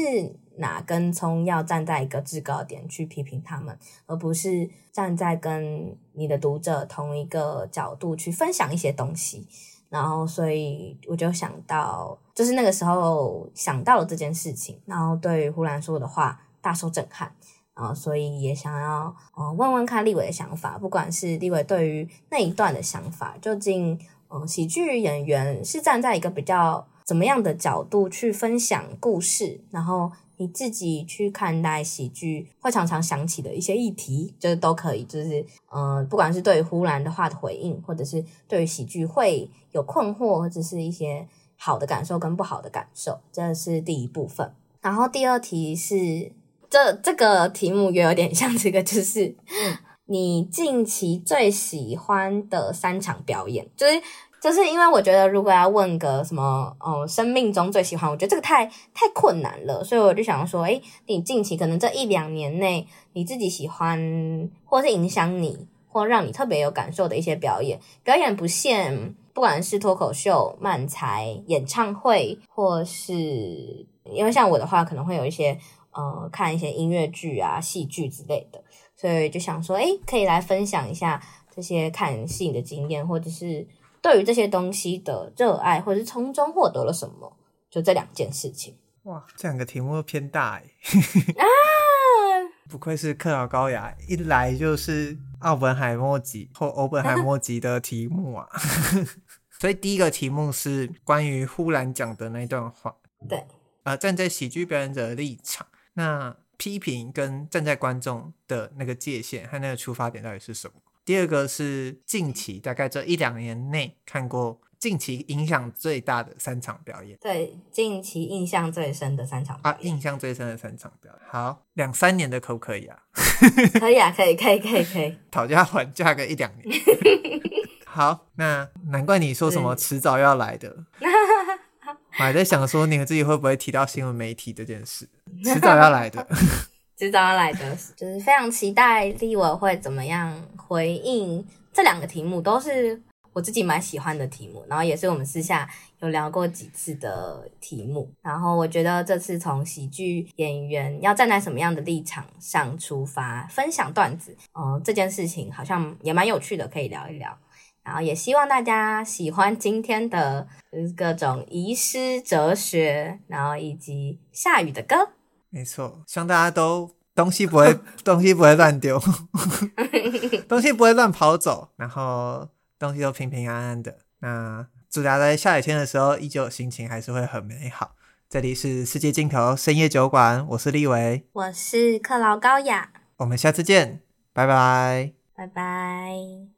哪根葱，要站在一个制高点去批评他们，而不是站在跟你的读者同一个角度去分享一些东西。然后，所以我就想到，就是那个时候想到了这件事情，然后对于呼兰说的话大受震撼，然后所以也想要呃问问看立伟的想法，不管是立伟对于那一段的想法，究竟、呃、喜剧演员是站在一个比较怎么样的角度去分享故事，然后。你自己去看待喜剧会常常想起的一些议题，就是都可以，就是、呃，不管是对于呼兰的话的回应，或者是对于喜剧会有困惑，或者是一些好的感受跟不好的感受，这是第一部分。然后第二题是这这个题目也有点像这个，就是 你近期最喜欢的三场表演，就是。就是因为我觉得，如果要问个什么，哦，生命中最喜欢，我觉得这个太太困难了，所以我就想说，诶，你近期可能这一两年内，你自己喜欢，或是影响你，或让你特别有感受的一些表演，表演不限，不管是脱口秀、漫才、演唱会，或是因为像我的话，可能会有一些，呃，看一些音乐剧啊、戏剧之类的，所以就想说，哎，可以来分享一下这些看戏的经验，或者是。对于这些东西的热爱，或者是从中获得了什么，就这两件事情。哇，这两个题目都偏大哎。啊，不愧是克劳高雅，一来就是奥本海默级或欧本海默级的题目啊。所以第一个题目是关于忽然讲的那段话。对，呃，站在喜剧表演者的立场，那批评跟站在观众的那个界限和那个出发点到底是什么？第二个是近期大概这一两年内看过近期影响最大的三场表演。对，近期印象最深的三场表演。啊，印象最深的三场表演。好，两三年的可不可以啊？可以啊，可以，可以，可以，可以。讨价还价个一两年。好，那难怪你说什么迟早要来的。我还在想说，你们自己会不会提到新闻媒体这件事？迟早要来的，迟早要来的，就是非常期待立委会怎么样回应这两个题目，都是我自己蛮喜欢的题目，然后也是我们私下有聊过几次的题目。然后我觉得这次从喜剧演员要站在什么样的立场上出发，分享段子，嗯，这件事情好像也蛮有趣的，可以聊一聊。然后也希望大家喜欢今天的各种遗失哲学，然后以及下雨的歌。没错，希望大家都东西不会 东西不会乱丢，东西不会乱跑走，然后东西都平平安安的。那祝大家在下雨天的时候，依旧心情还是会很美好。这里是世界尽头深夜酒馆，我是立维，我是克劳高雅，我们下次见，拜拜，拜拜。